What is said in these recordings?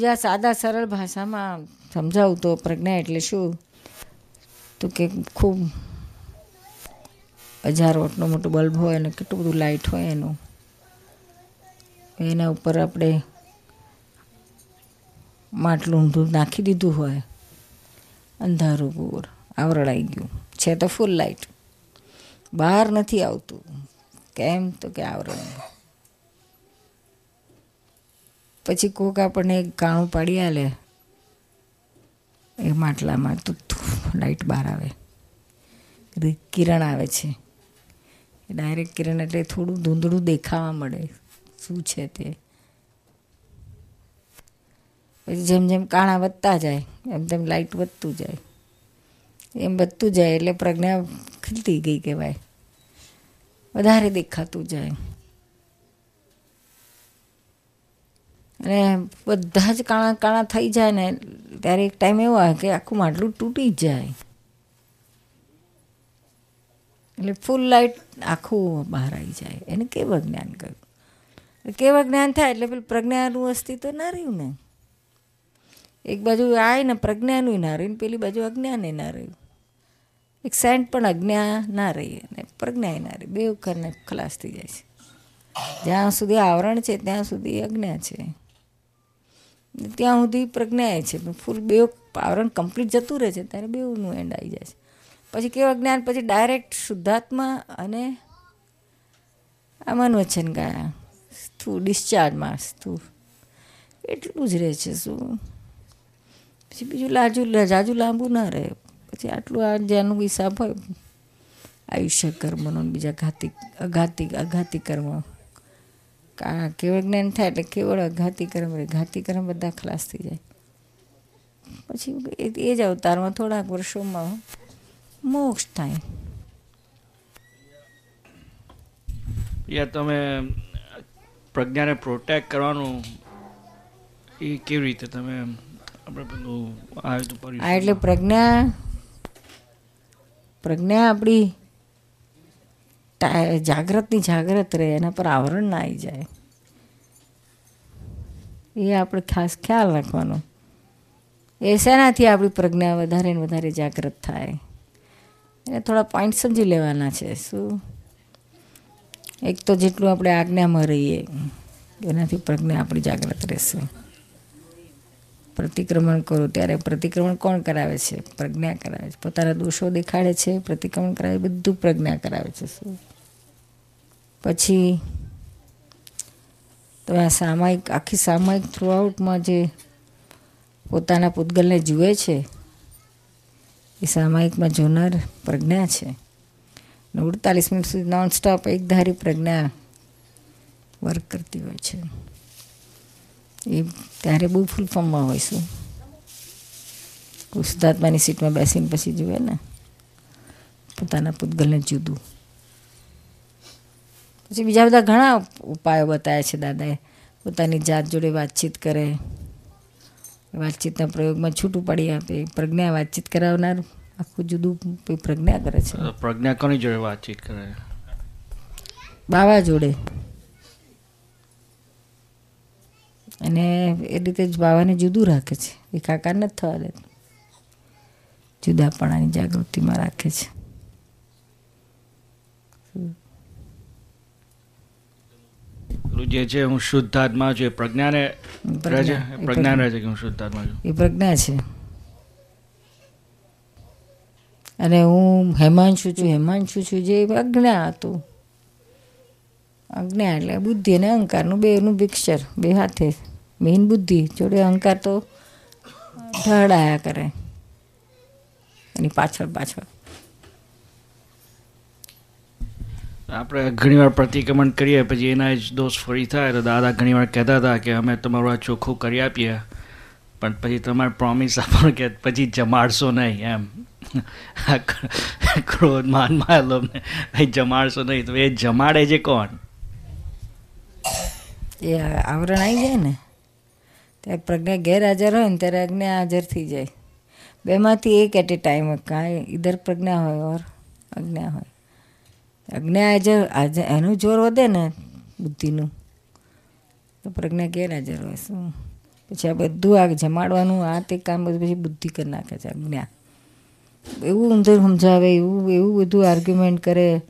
બીજા સાદા, સરળ ભાષામાં સમજાવું તો પ્રજ્ઞા એટલે શું? તો કે ખૂબ હજાર વોટનો મોટો બલ્બ હોય અને કેટલું બધું લાઇટ હોય એનું. એના ઉપર આપણે માટલું ઊંધું નાખી દીધું હોય, અંધારું પૂર આવરણાઈ ગયું. છે તો ફૂલ લાઇટ બહાર નથી આવતું. કેમ? તો કે આવરણ. પછી કોક આપણને કાણું પાડી આલે. એ માટલામાં તો લાઇટ બહાર આવે. કિરણ આવે છે. ડાયરેક્ટ કિરણ એટલે થોડું ધૂંધળું દેખાવા મળે. શું છે તે? પછી જેમ જેમ કાણા વધતા જાય, એમ તેમ લાઇટ વધતું જાય. એમ વધતું જાય એટલે પ્રજ્ઞા ખીલતી ગઈ કહેવાય. વધારે દેખાતું જાય. અને બધા જ કાણા કાણા થઈ જાય ને, ત્યારે એક ટાઈમ એવો આવે કે આખું માટલું તૂટી જાય. એટલે ફૂલ લાઇટ આખું બહાર આવી જાય. એને કેવળ જ્ઞાન કહ્યું? કેવળ જ્ઞાન થાય? એટલે પેલું પ્રજ્ઞાનું અસ્તિત્વ ના રહ્યું ને. એક બાજુ આવે ને પ્રજ્ઞાનું ના રહ્યું પેલી બાજુ અજ્ઞાને ના રહ્યું. એક સેન્ટ પણ અજ્ઞા ના રહી અને પ્રજ્ઞા ના રહી. બે વખતને ખલાસ થઈ જાય છે. જ્યાં સુધી આવરણ છે, ત્યાં સુધી અજ્ઞા છે. ત્યાં સુધી પ્રજ્ઞા છે. ફૂલ બે આવરણ કમ્પ્લીટ જતું રહે છે, ત્યારે બેઉનું એન્ડ આવી જાય છે. પછી કેવા જ્ઞાન? પછી ડાયરેક્ટ શુદ્ધાત્મા અને આમાં વચન ગયા. સ્થુ ડિસ્ચાર્જમાં સ્થૂ એટલું જ રહે છે શું? પછી બીજું લાજુ, જાજુ લાંબુ ના રહે. પછી આટલું આ જેનું હિસાબ હોય, આયુષ્ય કર્મનો બીજા ઘાતિક અઘાતિક અઘાતી કર્મ. કેવળ જ્ઞાન થાય એટલે કેવળ ઘાતી કર્મ રહે ઘાતી કર્મ બધા ખલાસ થઈ જાય. પછી એ જ અવતારમાં થોડાક વર્ષોમાં મોક્ષ થાય. યા તમે પ્રજ્ઞાને પ્રોટેક્ટ કરવાનું એ કેવી રીતે તમે આપણે પેલું આવ્યું હતું આ એટલે પ્રજ્ઞા પ્રજ્ઞા આપણી જાગ્રતની જાગ્રત રહે, એના પર આવરણ ના આવી જાય. એ આપણે ખાસ ખ્યાલ રાખવાનો. એ શેનાથી આપણી પ્રજ્ઞા વધારે ને વધારે જાગૃત થાય? એને થોડા પોઈન્ટ સમજી લેવાના છે. શું? એક તો જેટલું આપણે આજ્ઞામાં રહીએ, એનાથી પ્રજ્ઞા આપણી જાગૃત રહેશે. પ્રતિક્રમણ કરો, ત્યારે પ્રતિક્રમણ કોણ કરાવે છે? પ્રજ્ઞા કરાવે છે. પોતાના દોષો દેખાડે છે, પ્રતિક્રમણ કરાવે, બધું પ્રજ્ઞા કરાવે છે. શું? પછી તો આ સામાયિક, આખી સામાયિક થ્રુઆઉટમાં જે પોતાના પૂતગલને જુએ છે, એ સામાયિકમાં જોનાર પ્રજ્ઞા છે. ને અડતાલીસ મિનિટ સુધી નોન સ્ટોપ એકધારી પ્રજ્ઞા વર્ક કરતી હોય છે. એ ત્યારે બહુ ફૂલ ફોર્મમાં હોઈશું શુદ્ધાત્માની સીટમાં બેસીને પછી જુએ ને, પોતાના પૂતગલને જુદું. પછી બીજા બધા ઘણા ઉપાયો બતાવ્યા છે દાદાએ. પોતાની જાત જોડે વાતચીત કરે. વાતચીતના પ્રયોગમાં છૂટું પાડી આપે. પ્રજ્ઞા વાતચીત કરાવનાર આખું જુદું પ્રજ્ઞા કરે છે. પ્રજ્ઞા કોની જોડે વાતચીત કરે? બાવા જોડે. અને એ રીતે જ બાવાને જુદું રાખે છે. એકાકાર નથી થવા દેતું. જુદાપણાની જાગૃતિમાં રાખે છે. જે છે હું શુદ્ધાત્મા છું એ પ્રજ્ઞાને પ્રજ્ઞા રહે છે? કે હું શુદ્ધાત્મા છું? એ પ્રજ્ઞા છે. અને હું હેમાંશુ છું હેમાંશુ છું જે અજ્ઞા હતું. અજ્ઞા એટલે બુદ્ધિ અને અહંકારનું બેનું મિક્સચર બે હાથે. મેઇન બુદ્ધિ જોડે અહંકાર તો ઢળાયા કરે. એની પાછળ પાછળ. આપણે ઘણીવાર પ્રતિક્રમણ કરીએ, પછી એના જ દોષ ફરી થાય. તો દાદા ઘણીવાર કહેતા હતા કે અમે તમારું આ ચોખ્ખું કરી આપીએ, પણ પછી તમારે પ્રોમિસ આપવાનું કે પછી જમાડશો નહીં એમ. ક્રોધ માન માયેલો ભાઈ જમાડશો નહીં, તો એ જમાડે છે કોણ? એ આવરણ આવી જાય ને ત્યારે પ્રજ્ઞા ગેરહાજર હોય ને, ત્યારે અજ્ઞા હાજર થઈ જાય. બેમાંથી એક એટ એ ટાઈમ કાંઈ ઇધર પ્રજ્ઞા હોય, ઓર અજ્ઞા હોય. અજ્ઞા હાજર એનું જોર વધે ને બુદ્ધિનું. તો પ્રજ્ઞા ગેરહાજર હોય. શું? પછી આ બધું આ જમાડવાનું, આ તે કામ બધું પછી બુદ્ધિ કરી નાખે છે અજ્ઞા એવું ઊંધું સમજાવે, એવું એવું બધું આર્ગ્યુમેન્ટ કરે.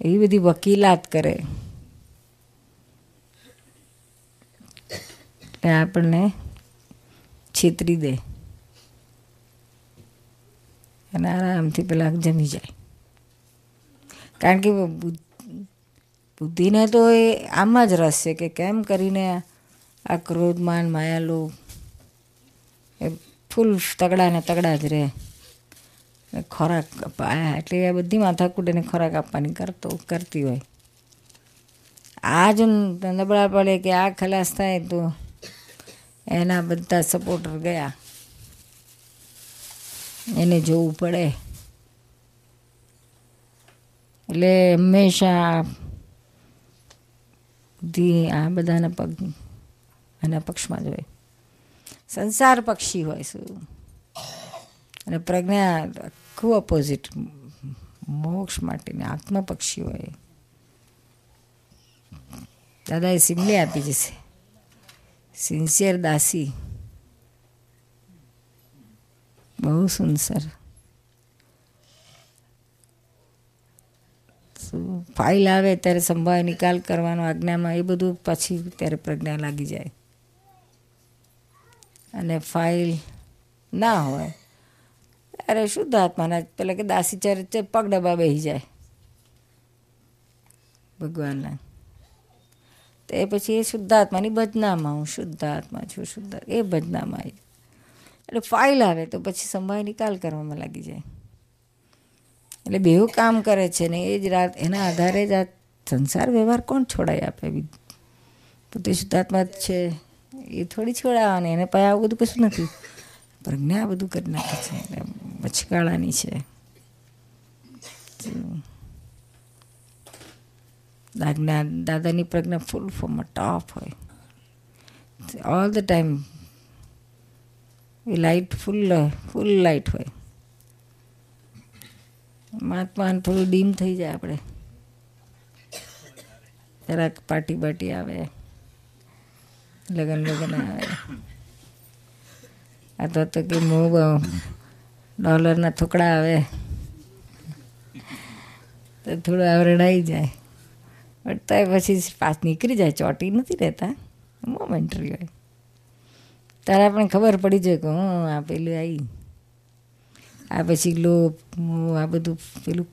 એવી બધી વકીલાત કરે. આપણને છેતરી દે. અને આરામથી પેલા જમી જાય. કારણ કે બુદ્ધિને તો એ આમાં જ રસ છે કે કેમ કરીને આ ક્રોધમાન માન માયા લોભ એ ફૂલ તગડા ને તગડા જ રહે ખોરાક અપાયા એટલે એ બધી માથાકૂટ એને ખોરાક આપવાની કરતો, કરતી હોય. આ જો નબળા પડે કે આ ખલાસ થાય તો એના બધા સપોર્ટર ગયા. એને જોવું પડે. એટલે હંમેશા બુદ્ધિ આ બધાના પગ, એના પક્ષમાં જ હોય. સંસાર પક્ષી હોય શું? અને પ્રજ્ઞા આખું ઓપોઝિટ મોક્ષ માટેની આત્મા પક્ષી હોય. દાદાએ સિમલી આપી જશે સિન્સિયર દાસી. બહુ સુંદર. ફાઇલ આવે ત્યારે સંભાવ નિકાલ કરવાનો આજ્ઞામાં એ બધું પછી ત્યારે પ્રજ્ઞા લાગી જાય. અને ફાઇલ ના હોય, ત્યારે શુદ્ધ આત્માના પેલા કે દાસી ચરિત્ર પગ ડબ્બા બેસી જાય. ભગવાનના. તો એ પછી એ શુદ્ધ આત્માની ભજનામાં, હું શુદ્ધ આત્મા છું, શુદ્ધ એ ભજનામાં આવી. એટલે ફાઇલ આવે તો પછી સંભાળ નિકાલ કરવામાં લાગી જાય. એટલે બેઉ કામ કરે છે ને એ જ રાત, એના આધારે જ આ સંસાર વ્યવહાર કોણ છોડાય આપે? પોતે શુદ્ધાત્મા છે. એ થોડી છોડાવવાની, એને પાસે આવું બધું કશું નથી. પ્રજ્ઞા બધું કરી નાખે છે, એટલે બચકાળાની છે. દાદના દાદાની પ્રજ્ઞા ફૂલ ફોર્મમાં ટોપ હોય. ઓલ ધ ટાઈમ એ લાઇટ ફૂલ ફૂલ લાઇટ હોય. મહાત્માને થોડું ડીમ થઈ જાય આપણે. જરાક પાર્ટી બાટી આવે. લગન લગન આવે. આ તો કે મો ડોલરના થોકડા આવે. તો થોડું આવરણાઈ જાય. બટ તો પછી પાસ નીકળી જાય, ચોટી નથી રહેતા. મોમેન્ટરી હોય. તારે આપણે ખબર પડી જાય કે હું આ પેલું આવી આ પછી લોભ આ બધું પેલું,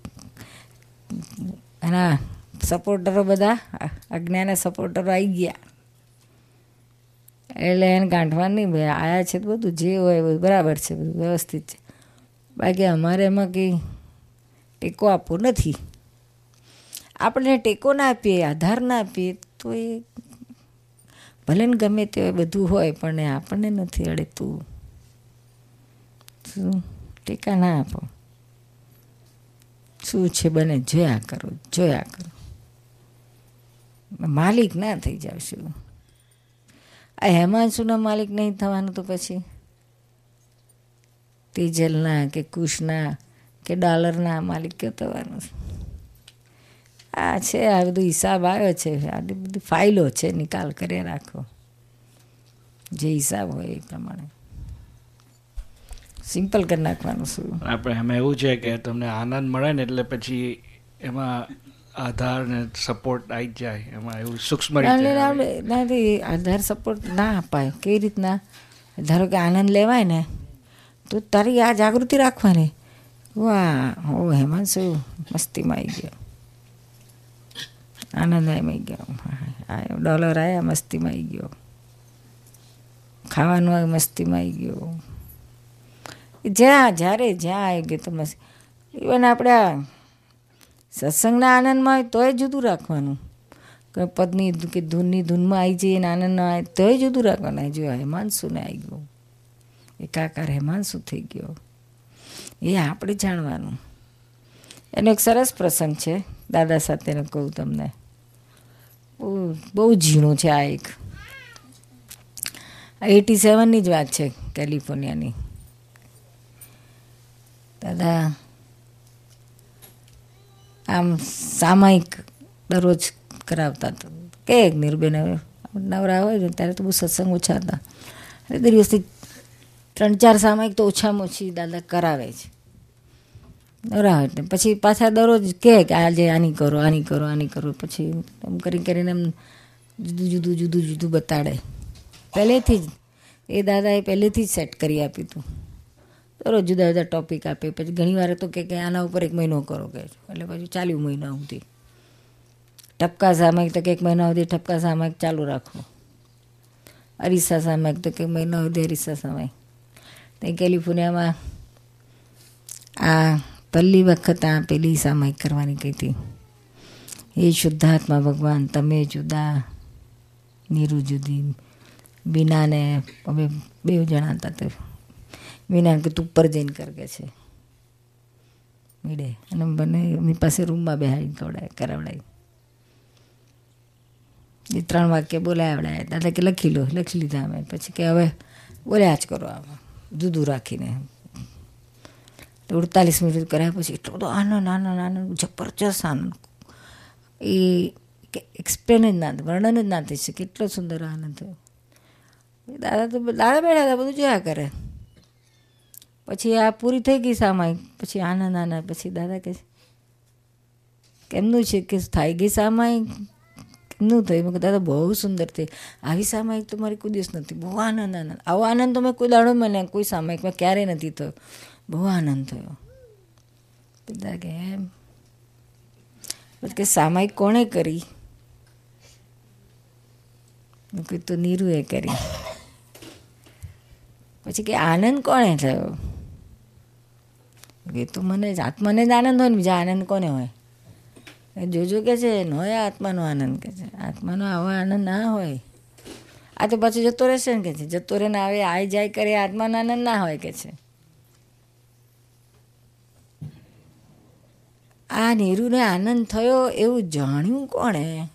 એના સપોર્ટરો બધા, અજ્ઞાના સપોર્ટરો આવી ગયા. એટલે એને ગાંઠવા નહીં ભાઈ, આયા છે તો બધું, જે હોય બધું, બરાબર છે, બધું વ્યવસ્થિત છે. બાકી અમારે એમાં કંઈ ટેકો આપવો નથી. આપણે ટેકો ના આપીએ, આધાર ના આપીએ, તો એ ભલે ને ગમે તે બધું હોય, પણ એ આપણને નથી અડેતું. શું? ટેકા ના આપો. શું છે બને? જોયા કરો જોયા કરો. માલિક ના થઈ જાવ શું? આ હેમાંશુના માલિક નહીં થવાનું તો પછી? તેજલના કે કુશના કે ડોલરના માલિક કયો થવાનું? આ છે, આ બધું હિસાબ આવ્યો છે. આ બધી ફાઇલો છે, નિકાલ કરી રાખો. જે હિસાબ હોય એ પ્રમાણે. સિમ્પલ કરી નાખવાનું શું? આપણે એમાં એવું છે કે તમને આનંદ મળે ને એટલે પછી એમાં આધાર ને સપોર્ટ આવી જાય. એમાં એવું સૂક્ષ્મ આધાર સપોર્ટ ના અપાય. કેવી રીતના? ધારો કે આનંદ લેવાય ને તો તારી આ જાગૃતિ રાખવાની. વાહ ઓ હેમાંશુ મસ્તીમાં આવી ગયો. આનંદ આવી ગયો. ડોલર આવ્યા મસ્તીમાં આવી ગયો. ખાવાનું મસ્તીમાં આવી ગયો. જ્યાં, જ્યારે જ્યાં આવી તો મસ્ત ઇવન આપણે આ સત્સંગના આનંદમાં હોય તોય જુદું રાખવાનું. કે પદની કે ધૂનની ધૂનમાં આવી જઈએ આનંદમાં આનંદ આવે તોય જુદું રાખવાનું. જો હેમાંશુને આવી ગયો. એકાકાર હેમાંશુ થઈ ગયો. એ આપણે જાણવાનું. એનો એક સરસ પ્રસંગ છે. દાદા સાથેનો કહું તમને. બહુ બહુ ઝીણું છે આ એક. એટી સેવનની જ વાત છે કેલિફોર્નિયાની. દાદા, આમ સામાયિક દરરોજ કરાવતા હતા. કે નિર્બેન નવરા હોય ને ત્યારે તો બહુ સત્સંગ ઓછા હતા. એટલે દિવસથી ત્રણ ચાર સામાયિક તો ઓછામાં ઓછી દાદા કરાવે છે. નવરા હોય ને પછી પાછા દરરોજ કહે કે આજે આની કરો આની કરો આની કરો. પછી એમ કરી કરીને એમ જુદું જુદું જુદું જુદું બતાડે. પહેલેથી જ. એ દાદાએ પહેલેથી જ સેટ કરી આપ્યું હતું. દરરોજ જુદા જુદા ટોપિક આપે પછી ઘણી વાર તો કે કે આના ઉપર એક મહિનો કરો કે એટલે પછી ચાલ્યું મહિના સુધી. ટપકા સામાયિક તો કંઈક મહિના સુધી ટપકા સામાયિક ચાલુ રાખો. અરીસા સામાયિક તો કંઈક મહિના સુધી અરીસા સામાયિક ત્યાં કેલિફોર્નિયામાં આ પહેલી વખત આ પેલી સામાયિક કરવાની કહી હતી. એ શુદ્ધાત્મા ભગવાન, તમે જુદા નીરુ જુદી બીનાને અમે બે જણા હતા તો કે તું ઉપર જઈને કર કે છે. મીડે અને બને એમની પાસે રૂમમાં બેહાડી કવડાય કરાવડાય. એ ત્રણ વાક્ય બોલાવડાય. દાદા કે લખી લો, લખી લીધા અમે. પછી કે હવે બોલ્યા જ કરો આમાં. જુદું રાખીને. અડતાલીસ મિનિટ કર્યા પછી એટલો બધો આનંદ આનંદ આનંદ, જબરજસ્ત આનંદ. એ એક્સપ્લેન જ ના વર્ણન જ ના થઈ શકે. એટલો સુંદર આનંદ થયો. દાદા તો દાદા બેઠા હતા, બધું જોયા કરે. પછી આ પૂરી થઈ ગઈ સામાયિક પછી આનંદ નાના, પછી દાદા કહે કેમનું છે? કે થઈ ગઈ સામાયિક કેમનું થયું મેં દાદા, બહુ સુંદર થઈ. આવી સામાયિક તો મારી કોઈ દિવસ નથી. બહુ આનંદ આનંદ. આવો આનંદ તો મેં કોઈ દાડો મને કોઈ સામાયિકમાં ક્યારેય નથી થયો. બહુ આનંદ થયો. બધા કે એમ. કે સામાયિક કોણે કરી? કીધું નીરુએ કરી. પછી કે, આનંદ કોણે થયો? એ તો મને જ, આત્માને જ આનંદ હોય ને, બીજા આનંદ કોને હોય? એ જોજો કે છે, ન હોય આત્માનો આનંદ કે છે. આત્માનો આવો આનંદ ના હોય. આ તો પાછું જતો રહેશે ને કે છે. જતો રહે ને આવે, આઈ જાય કરે, આત્માનો આનંદ ના હોય કે છે. આ નીરુને આનંદ થયો એવું જાણ્યું કોણે?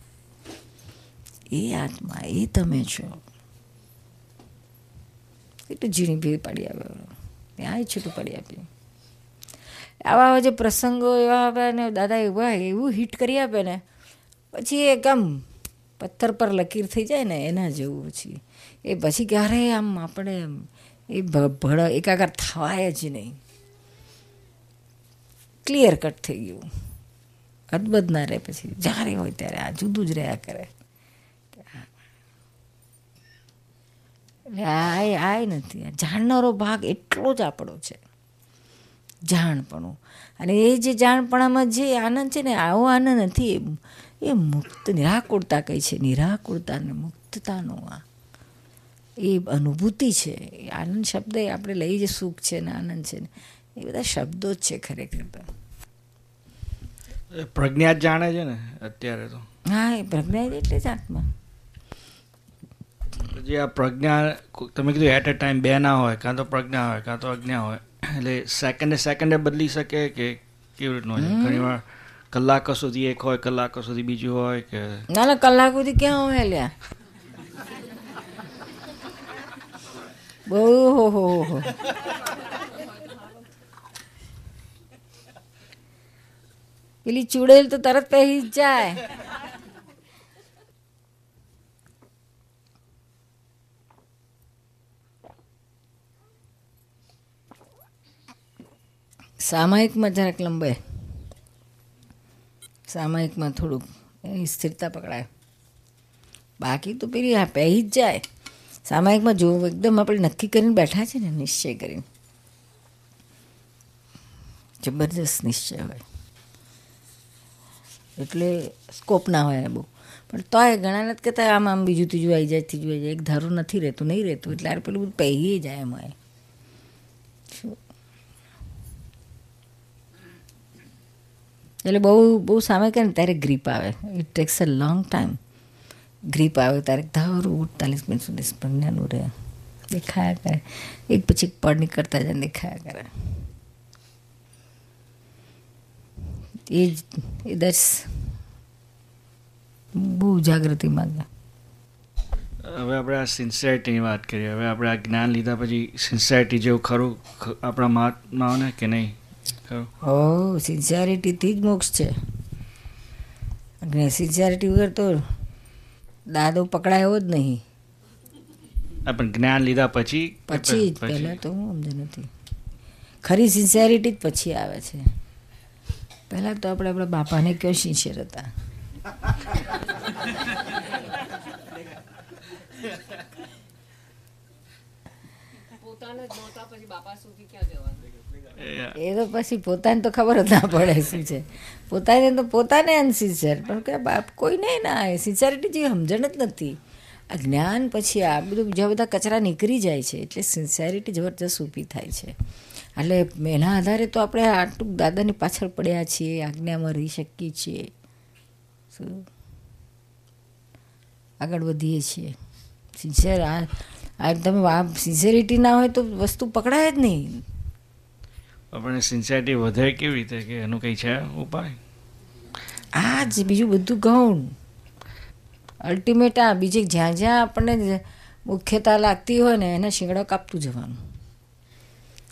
એ આત્મા, એ તમે છો. એટલું ઝીણી ભીડ પાડી આવ્યો ત્યાં છૂટું પડી આપ્યું આવા જે પ્રસંગો એવા આવે ને દાદા એવા એવું હિટ કરી આપે ને. પછી એ આમ પથ્થર પર લકીર થઈ જાય ને, એના જેવું પછી. એ પછી ક્યારે આમ આપણે એ ભળ એકાકાર થવાય જ નહીં. ક્લિયર કટ થઈ ગયું. અદબદ ના રહે પછી. જ્યારે હોય ત્યારે આ જુદું જ રહ્યા કરે. આ નથી. જાણનારો ભાગ એટલો જ આપણો છે. જાણપણું. અને એ જે જાણપણામાં જે આનંદ છે ને આવો આનંદ નથી એ મુક્ત નિરાકુરતા કઈ છે. નિરાકુરતા અને મુક્તતાનો આ એ અનુભૂતિ છે. એ આનંદ શબ્દ આપણે લઈ જે સુખ છે ને આનંદ છે ને એ બધા શબ્દો જ છે ખરેખર તો પ્રજ્ઞા જાણે છે ને અત્યારે તો. હા એ પ્રજ્ઞા એટલે જ આત્મા. જે આ પ્રજ્ઞા તમે કીધું એટ અ ટાઈમ બે ના હોય કાં તો પ્રજ્ઞા હોય કાં તો અજ્ઞા હોય. એટલે સેકન્ડે સેકન્ડે બદલી શકે કે કેવી રીતનું હોય? ઘણી વાર કલાકો સુધી એક હોય કલાકો સુધી બીજું હોય કે ના ના કલાકો સુધી ક્યાં હોય લ્યા? બહુ હો હો હો. પેલી ચૂડેલ તો તરત પહેરી જ જાય. સામાયિકમાં જરાક લંબાય સામાયિકમાં થોડુંક એની સ્થિરતા પકડાય. બાકી તો પેલી આ પહેરી જ જાય. સામાયિકમાં જો એકદમ આપણે નક્કી કરીને બેઠા છે ને, નિશ્ચય કરીને. જબરજસ્ત નિશ્ચય હોય. એટલે સ્કોપ ના હોય બહુ. પણ તોય ઘણા નથી કહેતા આમ આમ બીજું ત્રીજું આવી જાય, ત્રીજું આવી જાય. એક ધારું નથી રહેતું, નહીં રહેતું. એટલે આ પેલું બધું પહેરી જાય એમ હોય એટલે બહુ બહુ સામે કરે ને, ત્યારે ગ્રીપ આવે. It takes a long time grip આવે ત્યારે ધારું અડતાલીસ મિનિટ સુધી પ્રજ્ઞાનું રહે. દેખાયા કરે. એક પછી એક પડ નીકળતા જાય દેખાયા કરે. એ જ, એ દસ બહુ જાગૃતિ માંગે. હવે આપણે આ સિન્સિયરિટીની વાત કરીએ. હવે આપણે આ જ્ઞાન લીધા પછી સિન્સિયરિટી જેવું ખરું આપણા મહાત્માઓને કે નહીં? ઓ સિન્સિયરિટીથી જ મોક્ષ છે. અને સિન્સિયરિટી વગર તો દાદો પકડાયો જ નહીં. પણ જ્ઞાન લીધા પછી પછી જ પહેલાં તો હું સમજ નથી. ખરી સિન્સિયરિટી જ પછી આવે છે. પહેલાં તો આપણે આપણા બાપાને કયો સિન્સિયર હતા. એ- એ તો પછી પોતાને તો ખબર જ ના પડે શું પોતાને તો પોતાને અનસિન્સિયર પણ કે બાપ, કોઈને ના સિન્સિયરિટી જેવી સમજણ જ નથી. આ જ્ઞાન પછી આ બધું બીજા બધા કચરા નીકળી જાય છે, એટલે સિન્સિયરિટી જબરજસ્ત ઊભી થાય છે. એટલે એના આધારે તો આપણે આટલું દાદાની પાછળ પડ્યા છીએ, આજ્ઞામાં રહી શકીએ છીએ. શું? આગળ વધીએ છીએ. સિન્સિયર આ તમે, આ સિન્સિયરિટી ના હોય તો વસ્તુ પકડાય જ નહીં. આપણને સિન્સિયરિટી વધે કેવી રીતે? કે એનું કંઈ છે ઉપાય? આ જ બીજું બધું ગૌણ અલ્ટિમેટ આ, બીજે જ્યાં જ્યાં આપણને મુખ્યતા લાગતી હોય ને, એને શીંગડા કાપતું જવાનું.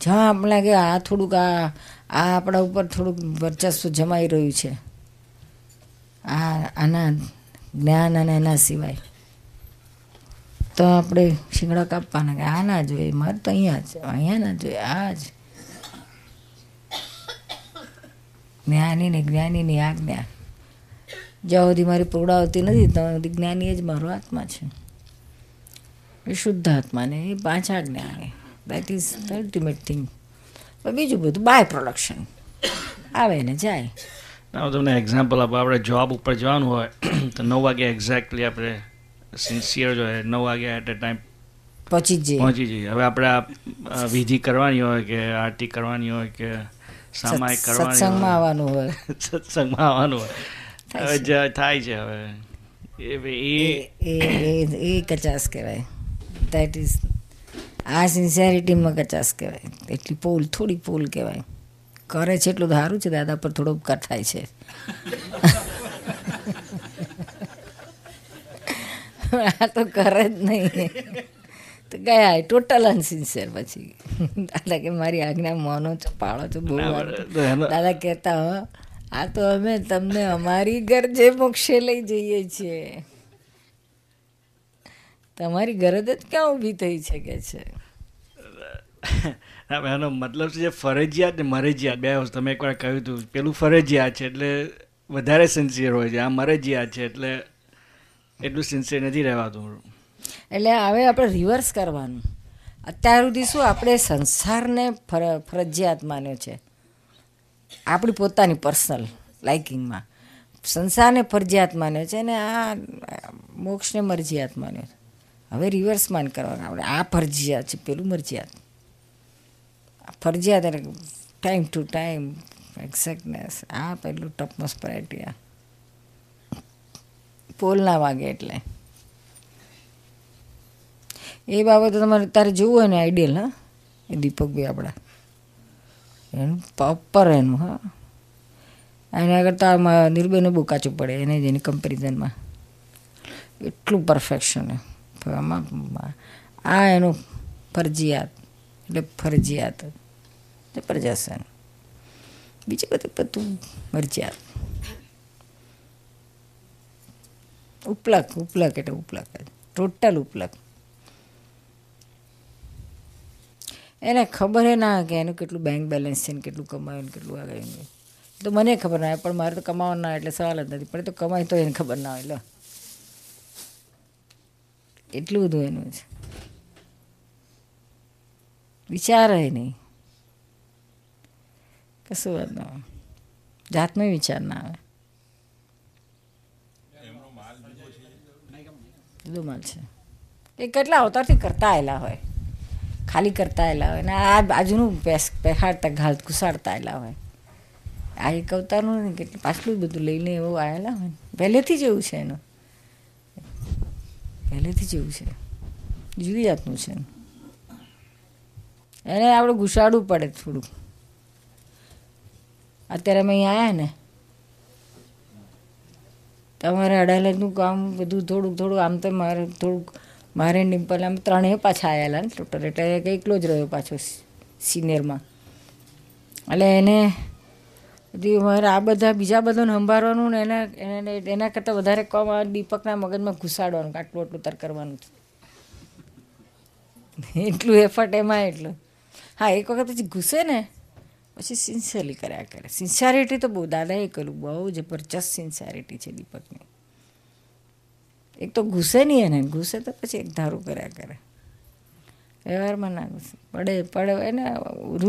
જ્યાં આપણે કે આ થોડુંક આ આ આપણા ઉપર થોડુંક વર્ચસ્વ જમાઈ રહ્યું છે. આ, આના જ્ઞાન અને એના સિવાય. તો આપણે શીંગડા કાપવાના કે આ ના જોઈએ, મારે તો અહીંયા જ, અહીંયા ના જોઈએ, આ જ. જ્ઞાની ને જ્ઞાનીની આજ્ઞા. જ્યાં સુધી મારી પૂર્ણાવતી નથી ત્યાં સુધી જ્ઞાની જ મારો આત્મા છે. એ શુદ્ધ આત્માને એ પાછા જ્ઞાને that is the ultimate thing બીજું બધું બાય પ્રોડક્શન આવે ને જાય. હું તમને એક્ઝામ્પલ આપો. આપણે જોબ ઉપર જવાનું હોય તો નવ વાગે એક્ઝેક્ટલી આપણે સિન્સિયર જોઈએ નવ વાગે એટ એ ટાઈમ પહોંચી જઈએ. પહોંચી જઈએ. હવે આપણે આ વિધિ કરવાની હોય કે આરતી કરવાની હોય કે સામાયિક કરવાની સત્સંગમાં આવવાનું હોય. સત્સંગમાં આવવાનું હોય. હવે જ થાય છે હવે. એ એ એ એ એ કચાસ કહેવાય. દેટ ઇઝ આ સિન્સિયરિટીમાં કચાસ કહેવાય. એટલી પોલ થોડી પોલ કહેવાય. કરે છે એટલું સારું છે દાદા પર થોડો ઉપકાર થાય છે. આ તો કરે જ નહીં. તો ગયા ટોટલ અનસિન્સિયર પછી. દાદા કે મારી આજ્ઞા મોનો છો પાળો છો બહુ દાદા કહેતા હો આ તો અમે તમને અમારી ગરજે મોક્ષે લઈ જઈએ છીએ. તમારી ગરજ જ ક્યાં ઊભી થઈ શકે છે? એનો મતલબ છે જે ફરજિયાત ને મરજિયાત. બે વસ્તુ તમે એકવાર કહ્યું હતું પેલું ફરજિયાત છે એટલે વધારે સિન્સિયર હોય છે આ મરજિયાત છે એટલે એટલું સિન્સિયર નથી રહેવાતું. એટલે હવે આપણે રિવર્સ કરવાનું. અત્યાર સુધી શું આપણે સંસારને ફર ફરજિયાત માન્યો છે. આપણી પોતાની પર્સનલ લાઇકિંગમાં સંસારને ફરજિયાત માન્યો છે અને આ મોક્ષને મરજિયાત માન્યો છે હવે રિવર્સ માન કરવાનું. આપણે આ ફરજિયાત છે, પેલું મરજિયાત. ફરજિયાત એટલે ટાઈમ ટુ ટાઈમ એક્ઝેક્ટનેસ આ પેલું ટપમોસ્ટ પ્રાયોરિટી આ પોલ ના વાગે એટલે. એ બાબતે તમારે તારે જોવું હોય ને આઈડિયલ હા? એ દીપકભાઈ આપણા. એનું પ્રોપર એનું, હા. એના કરતાં નિર્ભયને બહુ કાચું પડે, એને જ એની કમ્પેરિઝનમાં એટલું પરફેક્શન આમાં આ એનું ફરજિયાત, એટલે ફરજિયાત. પ્રજાસન. બીજું બધું બધું મરજિયાત ઉપલક ઉપલક એટલે ઉપલક ટોટલ ઉપલક. એને ખબર એ ના કે એનું કેટલું બેંક બેલેન્સ છે ને કેટલું કમાયું ને કેટલું આગળ તો મને ખબર ના પણ મારે તો કમાવાનું ના એટલે સવાલ જ નથી. પણ એ તો કમાય તો એને ખબર ના હોય. લો. એટલું બધું એનું છે. વિચારે નહીં. કશું વાત ના આવે જાતનો વિચાર ના આવે. બધો માલ છે. એ કેટલા અવતારથી કરતા આવેલા હોય. ખાલી કરતા આવેલા હોય અને આ બાજુનું પહેરાડતા ઘાલ ઘુસાડતા આવેલા હોય. આ એક અવતારનું ને કેટલું પાછલું બધું લઈને એવું આવેલા હોય પહેલેથી જ એવું છે એનું. પહેલેથી જ એવું છે. જુદી જાતનું છે એનું. આપણે ઘુસાડવું પડે થોડું અત્યારે અમે અહીંયા આવ્યા ને. તમારે અડાલજનું કામ બધું થોડુંક થોડું આમ તો મારે થોડુંક મારે ડિમ્પલ આમ ત્રણેય પાછા આવેલા ને ટોટલ એટલે એક એકલો જ રહ્યો પાછો સિનિયરમાં એટલે એને બધી મારે આ બધા, બીજા બધાને સંભાળવાનું ને એના, એને, એના કરતાં વધારે કોમ દીપકના મગજમાં ઘુસાડવાનું આટલું આટલું તર કરવાનું એટલું એફર્ટ એમાં, એટલું. હા, એક વખત પછી ઘૂસે ને, પછી સિન્સિયરલી કર્યા કરે. સિન્સિયરિટી તો બહુ, દાદાએ કર્યું, બહુ જબરજસ્ત સિન્સિયરિટી છે દીપકની. એક તો ઘૂસે નહીં એને ઘૂસે તો પછી એક ધારું કર્યા કરે. વ્યવહારમાં ના ઘૂસે પડે પડે, એને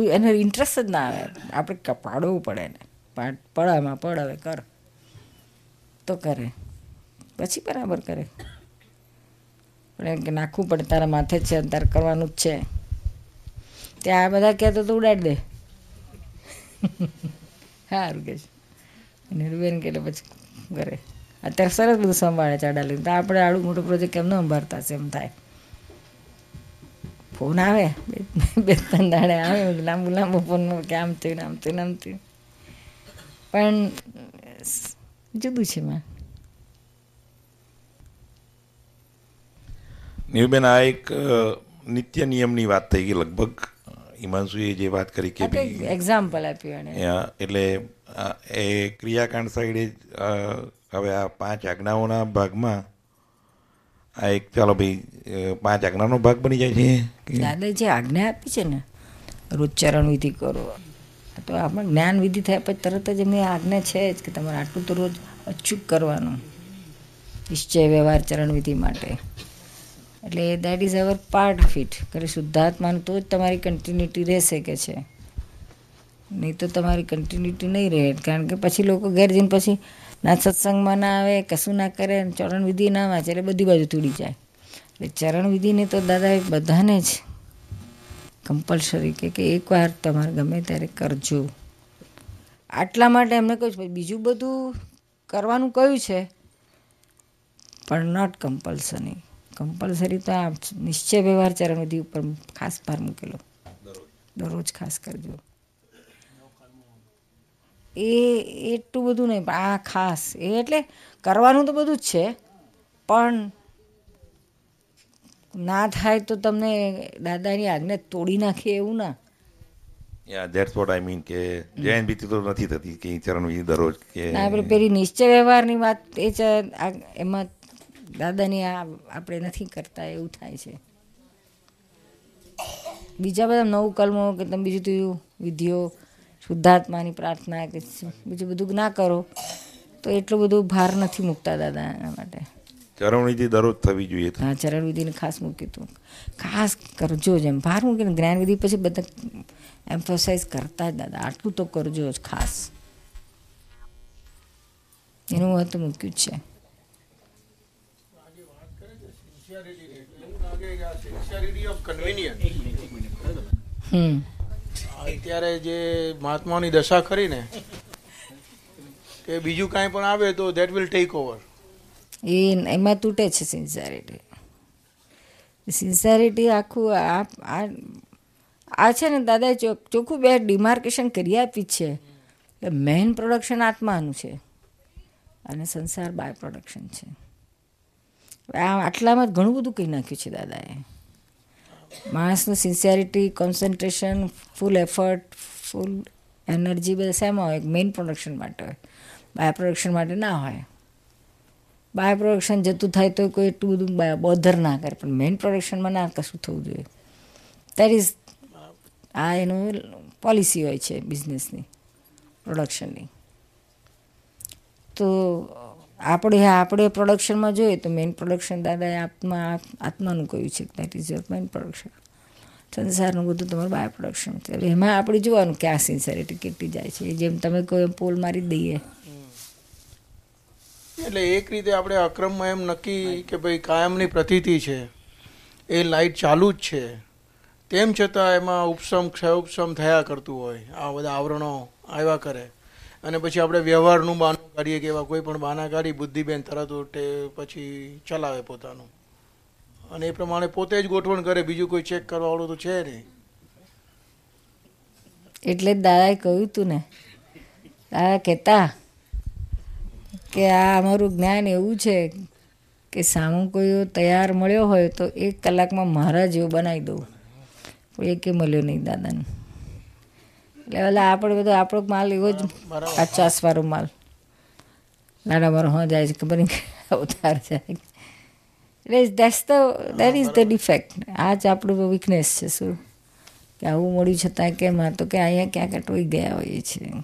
એને ઇન્ટરેસ્ટ જ ના આવે. આપણે પાડવું પડે એને. પાડ પડામાં પડ હવે, કર. તો કરે. પછી બરાબર કરે. પણ એમ કે નાખવું પડે, તારા માથે જ છે, તારે કરવાનું જ છે. ત્યાં આ બધા કહેતો તો ઉડાડી દે. સારું કે છે. નીરુબેન કે એટલે પછી કરે. અત્યારે સરસ બધું સંભાળે છે અડાલી તો આપણે આડું મોટું પ્રોજેક્ટ કેમ ન સંભાળતા? છે એમ થાય. ફોન આવે. બે- ત્રણ દાડે આવે. લાંબુ લાંબુ ફોન કે આમ થયું આમ થયું આમ થયું. પણ જુદું છે માં નીરુબેન આ એક નિત્ય નિયમની વાત થઈ ગઈ લગભગ. હિમાંશુએ જે વાત કરી કે એક્ઝામ્પલ આપ્યું એટલે એ ક્રિયાકાંડ સાઈડે હવે આ પાંચ આજ્ઞાઓના ભાગમાં આ એક ચાલો ભાઈ પાંચ આજ્ઞાનો ભાગ બની જાય છે. દાદા જે આજ્ઞા આપી છે ને રોજ ચરણ વિધિ કરો. તો આપણે જ્ઞાન વિધિ થાય પછી તરત જ એમની આજ્ઞા છે જ કે તમારે આટલું તો રોજ અચૂક કરવાનું. નિશ્ચય વ્યવહાર ચરણ વિધિ માટે. એટલે that is our part of it કે શુદ્ધાત્માનું તો જ તમારી કન્ટિન્યુટી રહેશે કે છે. નહીં તો તમારી કન્ટિન્યુટી નહીં રહે. કારણ કે પછી લોકો ઘેર જઈને પછી ના સત્સંગમાં ના આવે કશું ના કરે ચરણ વિધિ ના વાંચે એટલે બધી બાજુ તૂડી જાય. એટલે ચરણ વિધિને તો દાદાએ બધાને જ કમ્પલસરી કે કે એકવાર તમારે ગમે ત્યારે કરજો. આટલા માટે એમને કહ્યું છે બીજું બધું કરવાનું કહ્યું છે? પણ નોટ કમ્પલસરી કમ્પલસરી તો આ નિશ્ચય વ્યવહાર ચરણવિધિ ઉપર ખાસ ભાર મૂકેલો. દરરોજ ખાસ કરજો. એ એટલું બધું નહીં પણ આ ખાસ. એ એટલે કરવાનું તો બધું જ છે પણ ના થાય તો તમને દાદાની આજ્ઞા તોડી નાખે એવું ના. Yeah that's what I mean કે જૈન ભીતિ તો નથી થતી કે ચરણ વિધિ દરરોજ કે ના પેલી પેલી નિશ્ચય વ્યવહારની વાત એ છે એમાં દાદાની આ આપણે નથી કરતા એવું થાય છે. બીજા બધા નવું કલમો કે તમે બીજું તું વિધિઓ શુદ્ધાત્માની પ્રાર્થના કે બીજું બધું ના કરો તો એટલું બધું ભાર નથી મૂકતા દાદા એના માટે. ચરણવિધિ દરરોજ થવી જોઈએ હા ચરણવિધિને ખાસ મૂક્યું હતું ખાસ કરજો જ એમ ભાર મૂકીને જ્ઞાનવિધિ પછી બધા એમ્ફોસાઇઝ કરતા જ દાદા આટલું તો કરજો જ ખાસ. એનું મહત્વ મૂક્યું છે. Sincerity of convenience hmm. અત્યારે જે મહાત્માની દશા ખરી ને, કે બીજું કાંઈ પણ આવે તો ધેટ વિલ ટેક ઓવર એ એમાં તૂટે છે સિન્સિયરિટી સિન્સિયરિટી આખું આ આ છે ને દાદાએ ચોખ્ખું બે ડિમાર્કેશન કરી આપી છે. કે મેઇન પ્રોડક્શન આત્માનું છે. અને સંસાર બાય પ્રોડક્શન છે. આ આટલામાં જ ઘણું બધું કહી નાખ્યું છે દાદાએ. માણસનું sincerity concentration full effort full energy બધા શેમાં હોય. મેઇન પ્રોડક્શન માટે હોય. બાય પ્રોડક્શન માટે ના હોય. બાય પ્રોડક્શન જતું થાય તો કોઈ એટલું બધું બોધર ના કરે. પણ મેઇન પ્રોડક્શનમાં ના કશું થવું જોઈએ. દેટ ઇઝ આ એનું પોલિસી હોય છે બિઝનેસની પ્રોડક્શનની તો આપણે આપણે પ્રોડક્શનમાં જોઈએ તો મેઇન પ્રોડક્શન દાદાએ આત્મા આત્માનું કહ્યું છે that is your main production સંસારનું બધું તમારું બાય પ્રોડક્શન છે. એમાં આપણે જોવાનું કે આ સિન્સિયરિટી કેટલી જાય છે. જેમ તમે કોઈ પોલ મારી દઈએ. એટલે એક રીતે આપણે અક્રમમાં એમ નક્કી કે ભાઈ કાયમની પ્રતીતિ છે, એ લાઈટ ચાલુ જ છે. તેમ છતાં એમાં ઉપસમ ક્ષય ઉપસમ થયા કરતું હોય. આ બધા આવરણો આવ્યા કરે. અને પછી આપણે વ્યવહારનું બહાનું કાઢીએ કે એવા કોઈ પણ બહાના કાઢી બુદ્ધિબેન તરત ઉઠે પછી ચલાવે પોતાનું. અને એ પ્રમાણે પોતે જ ગોઠવણ કરે બીજું કોઈ ચેક કરવાવાળું તો છે નહીં. એટલે જ દાદાએ કહ્યું હતું ને. દાદા કહેતા કે આ અમારું જ્ઞાન એવું છે કે સામો કોઈ તૈયાર મળ્યો હોય તો એક કલાકમાં મારા જેવો બનાવી દઉં. પણ એકે મળ્યો નહીં દાદાને. એટલે ઓલા આપણે બધો આપણો માલ એવો જ આ પચાસ વાળો માલ. નાના રહો જાય છે ખબર અવતાર જાય એટલે that's the that is the defect આ જ આપણું વીકનેસ છે શું કે આવું મળ્યું છતાં કેમ આ તો કે અહીંયા ક્યાંક અટવાઈ ગયા હોઈએ છીએ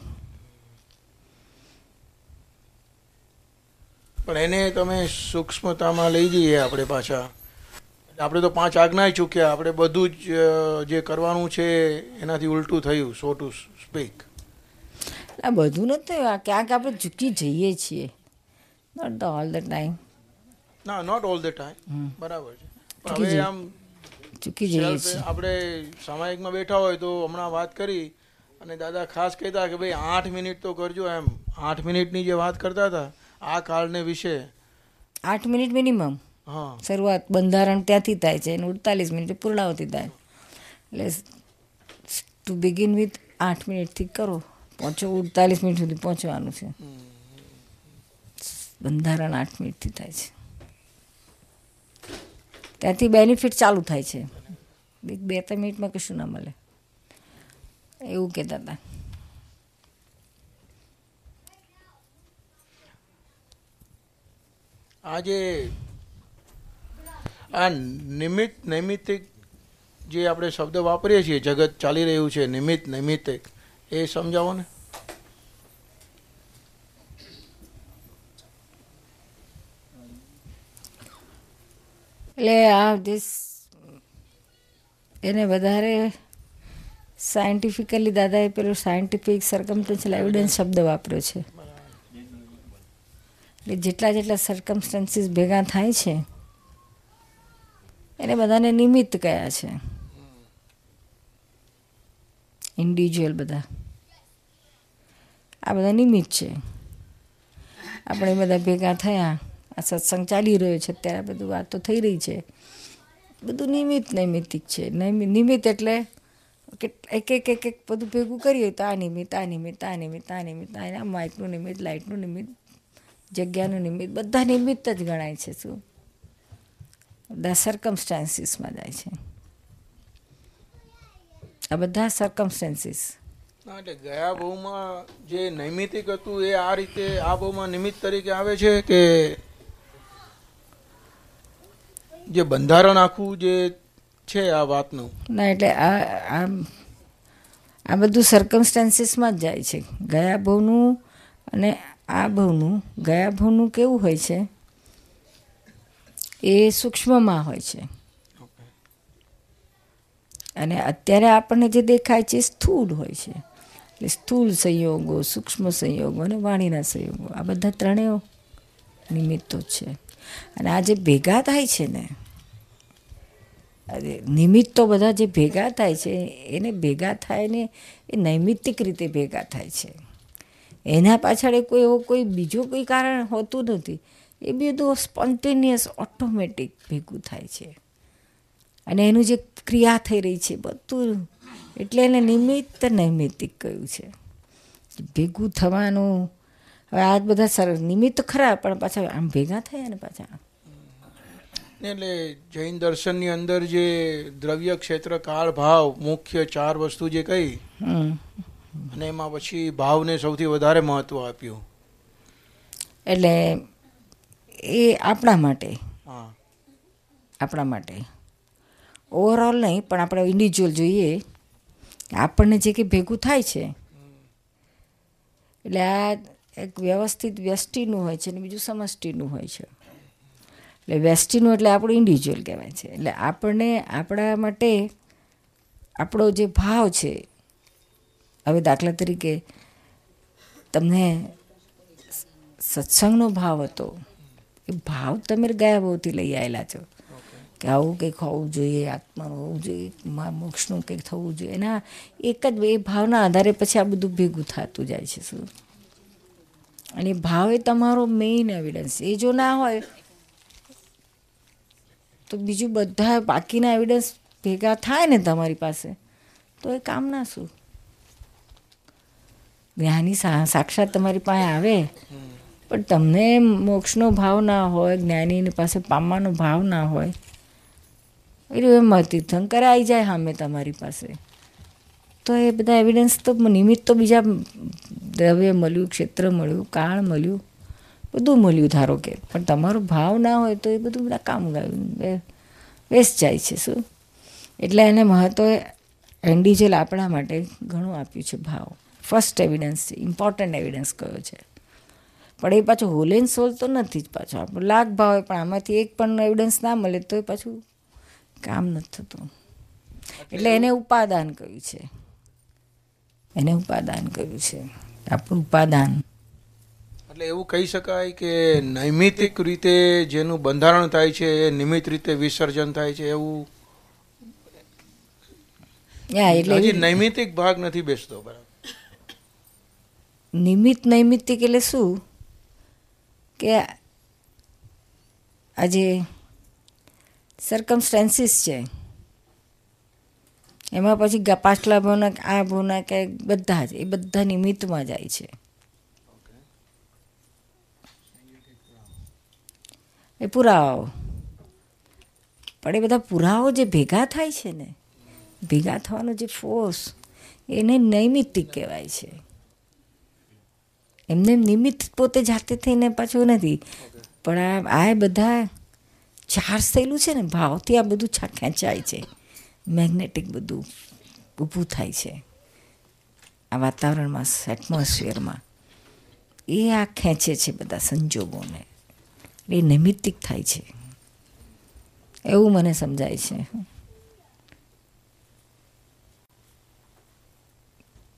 પણ એને તમે સૂક્ષ્મતામાં લઈ જઈએ આપણે પાછા. આપણે તો પાંચ આજ્ઞા ચૂક્યા, આપણે બધું જ જે કરવાનું છે, એનાથી ઉલટું થયું સો ટુ સ્પીક આ બધું નથી આ ક્યાંક આપણે ચૂકી જઈએ છીએ. Not the all the time ના નોટ ઓલ ધ ટાઈમ બરાબર છે. પણ હવે આમ ચૂકી જઈએ છીએ. આપણે સામાયિકમાં બેઠા હોય તો હમણાં વાત કરી અને દાદા ખાસ કહેતા કે ભાઈ આઠ મિનિટ તો કરજો એમ. આઠ મિનિટની જે વાત કરતા હતા આ કાળને વિશે. આઠ મિનિટ મિનિમમ હા. શરૂઆત બંધારણ ત્યાંથી થાય છે. અને ઉડતાલીસ મિનિટ પૂર્ણાવતી થાય. એટલે ટુ બિગિન વિથ આઠ મિનિટથી કરો. પહોંચો ઉડતાલીસ મિનિટ સુધી પહોંચવાનું છે. બંધારણ આઠ મિનિટથી થાય છે. ત્યાંથી બેનિફિટ ચાલુ થાય છે. એક બે ત્રણ મિનિટમાં કશું ના મળે. એવું કહેતા હતા આજે આ નિમિત્ત નૈમિત્તિક જે આપણે શબ્દ વાપરીએ છીએ, જગત ચાલી રહ્યું છે, નિમિત્ત નૈમિત્તિક. એ સમજાવો ને એટલે આ દિસ એને વધારે સાયન્ટિફિકલી દાદાએ પેલો સાયન્ટિફિક સરકમસ્ટન્શિયલ એવિડન્સ શબ્દ વાપર્યો છે. એટલે જેટલા જેટલા સરકમસ્ટન્સીસ ભેગા થાય છે, એને બધાને નિમિત્ત કયા છે. ઇન્ડિવિજ્યુઅલ બધા. આ બધા નિમિત્ત છે. આપણે બધા ભેગા થયા. આ સત્સંગ ચાલી રહ્યો છે અત્યારે બધું વાતો થઈ રહી છે. બધું નિમિત્ત નૈમિત્તિક છે. નૈમિ- નિમિત્ત એટલે એક એક એક એક બધું ભેગું કરીએ તો આ નિમિત્ત આ નિમિત્ત આ નિમિત્ત આ નિમિત્ત, આ માઇકનું નિમિત્ત, લાઇટનું નિમિત્ત, જગ્યાનું નિમિત્ત, બધા નિમિત્ત જ ગણાય છે શું? બધા સરકમસ્ટાન્સીસમાં જાય છે. આ બધા સરકમસ્ટાન્સીસ એટલે ગયા બહુમાં જે નૈમિતિક હતું એ આ રીતે આ બહુમાં નિમિત્ત તરીકે આવે છે કે જે બંધારણ આખું જે છે આ વાતનું? ના એટલે આ આ આ બધું સર્કમસ્ટાન્સીસમાં જ જાય છે. ગયા ભવનું અને આ ભવનું ગયા ભવનું કેવું હોય છે? એ સૂક્ષ્મમાં હોય છે. અને અત્યારે આપણને જે દેખાય છે સ્થૂળ હોય છે. એટલે સ્થૂળ સંયોગો, સૂક્ષ્મ સંયોગો અને વાણીના સંયોગો, આ બધા ત્રણેય નિમિત્તો છે. અને આ જે ભેગા થાય છે ને નિમિત્તો બધા જે ભેગા થાય છે, એને ભેગા થાય ને એ નૈમિત્તિક રીતે ભેગા થાય છે. એના પાછળ કોઈ એવો કોઈ બીજો કોઈ કારણ હોતું નથી. એ બધું સ્પોન્ટેનિયસ, ઓટોમેટિક ભેગું થાય છે. અને એનું જે ક્રિયા થઈ રહી છે બધું. એટલે એને નિમિત્ત નૈમિત્તિક કહ્યું છે. ભેગું થવાનું હવે આ બધા સરસ નિમિત્ત ખરા પણ પાછા આમ ભેગા થયા ને પાછા. ને એટલે જૈન દર્શનની અંદર જે દ્રવ્ય ક્ષેત્ર કાળ ભાવ મુખ્ય ચાર વસ્તુ જે કહી અને એમાં પછી ભાવને સૌથી વધારે મહત્વ આપ્યું. એટલે એ આપણા માટે. હા. આપણા માટે. ઓવરઓલ નહીં, પણ આપણે ઇન્ડિવિજ્યુઅલ જોઈએ. આપણને જે કંઈ ભેગું થાય છે, એટલે આ એક વ્યવસ્થિત વ્યષ્ટિનું હોય છે અને બીજું સમષ્ટિનું હોય છે. એટલે વ્યષ્ટિનું એટલે આપણું ઇન્ડિવિજ્યુઅલ કહેવાય છે. એટલે આપણને આપણા માટે આપણો જે ભાવ છે, હવે દાખલા તરીકે તમને સત્સંગનો ભાવ હતો. એ ભાવ તમે ગયા ભાવથી લઈ આવેલા છો. કે આવું કંઈક હોવું જોઈએ આત્માનું હોવું જોઈએ મા- મોક્ષનું કંઈક થવું જોઈએ. એના એક જ એ ભાવના આધારે પછી આ બધું ભેગું થતું જાય છે શું? અને ભાવ એ તમારો મેઇન એવિડન્સ એ જો ના હોય તો બીજું બધા બાકીના એવિડન્સ ભેગા થાય ને તમારી પાસે તો એ કામના શું? જ્ઞાની સાક્ષાત તમારી પાસે આવે પણ તમને મોક્ષનો ભાવ ના હોય જ્ઞાનીની પાસે પામવાનો ભાવ ના હોય એટલે એમાં તીર્થંકર આવી જાય સામે તમારી પાસે. તો એ બધા એવિડન્સ તો નિમિત્ત તો બીજા દ્રવ્ય મળ્યું, ક્ષેત્ર મળ્યું, કાળ મળ્યું, બધું મળ્યું ધારો કે. પણ તમારો ભાવ ના હોય તો એ બધું બધા કામ ગાયું વેસ્ટ જાય છે શું? એટલે એને મહત્વ ઇન્ડિવિજ્યુઅલ આપણા માટે ઘણું આપ્યું છે ભાવ. ફર્સ્ટ એવિડન્સ છે ઇમ્પોર્ટન્ટ એવિડન્સ કયો છે. પણ એ પાછું હોલ એન્ડ સોલ તો નથી જ પાછો. આપણો લાખ ભાવ હોય, પણ આમાંથી એક પણ એવિડન્સ ના મળે તો એ પાછું કામ નથી થતું. એટલે એને ઉપાદાન કહ્યું છે. એને ઉપાદાન કહ્યું છે. આપણું ઉપાદાન. એટલે એવું કહી શકાય કે નૈમિતિક રીતે જેનું બંધારણ થાય છે એ નિમિત્ત રીતે વિસર્જન થાય છે એવું? એટલે નૈમિતિક ભાગ નથી બેસતો બરાબર. નિમિત્ત નૈમિત્તિક એટલે શું? કે આજે સરકમસ્ટેન્સીસ છે. એમાં પછી પાછલા ભાવના આ ભાવના કે બધા જ, એ બધા નિમિત્તમાં જાય છે. એ પુરાવાઓ. પણ એ બધા પુરાવાઓ જે ભેગા થાય છે ને, ભેગા થવાનો જે ફોર્સ એને નૈમિત્તિક કહેવાય છે. એમને એમ નિમિત્ત પોતે જાતે થઈને પાછું નથી. પણ આ બધા ચાર્જ થયેલું છે ને ભાવથી આ બધું ખેંચાય છે. મેગ્નેટિક બધું ઊભું થાય છે. આ વાતાવરણમાં એટમોસ્ફિયરમાં એ આ ખેંચે છે બધા સંજોગોને. એ નૈમિત્તિક થાય છે. એવું મને સમજાય છે.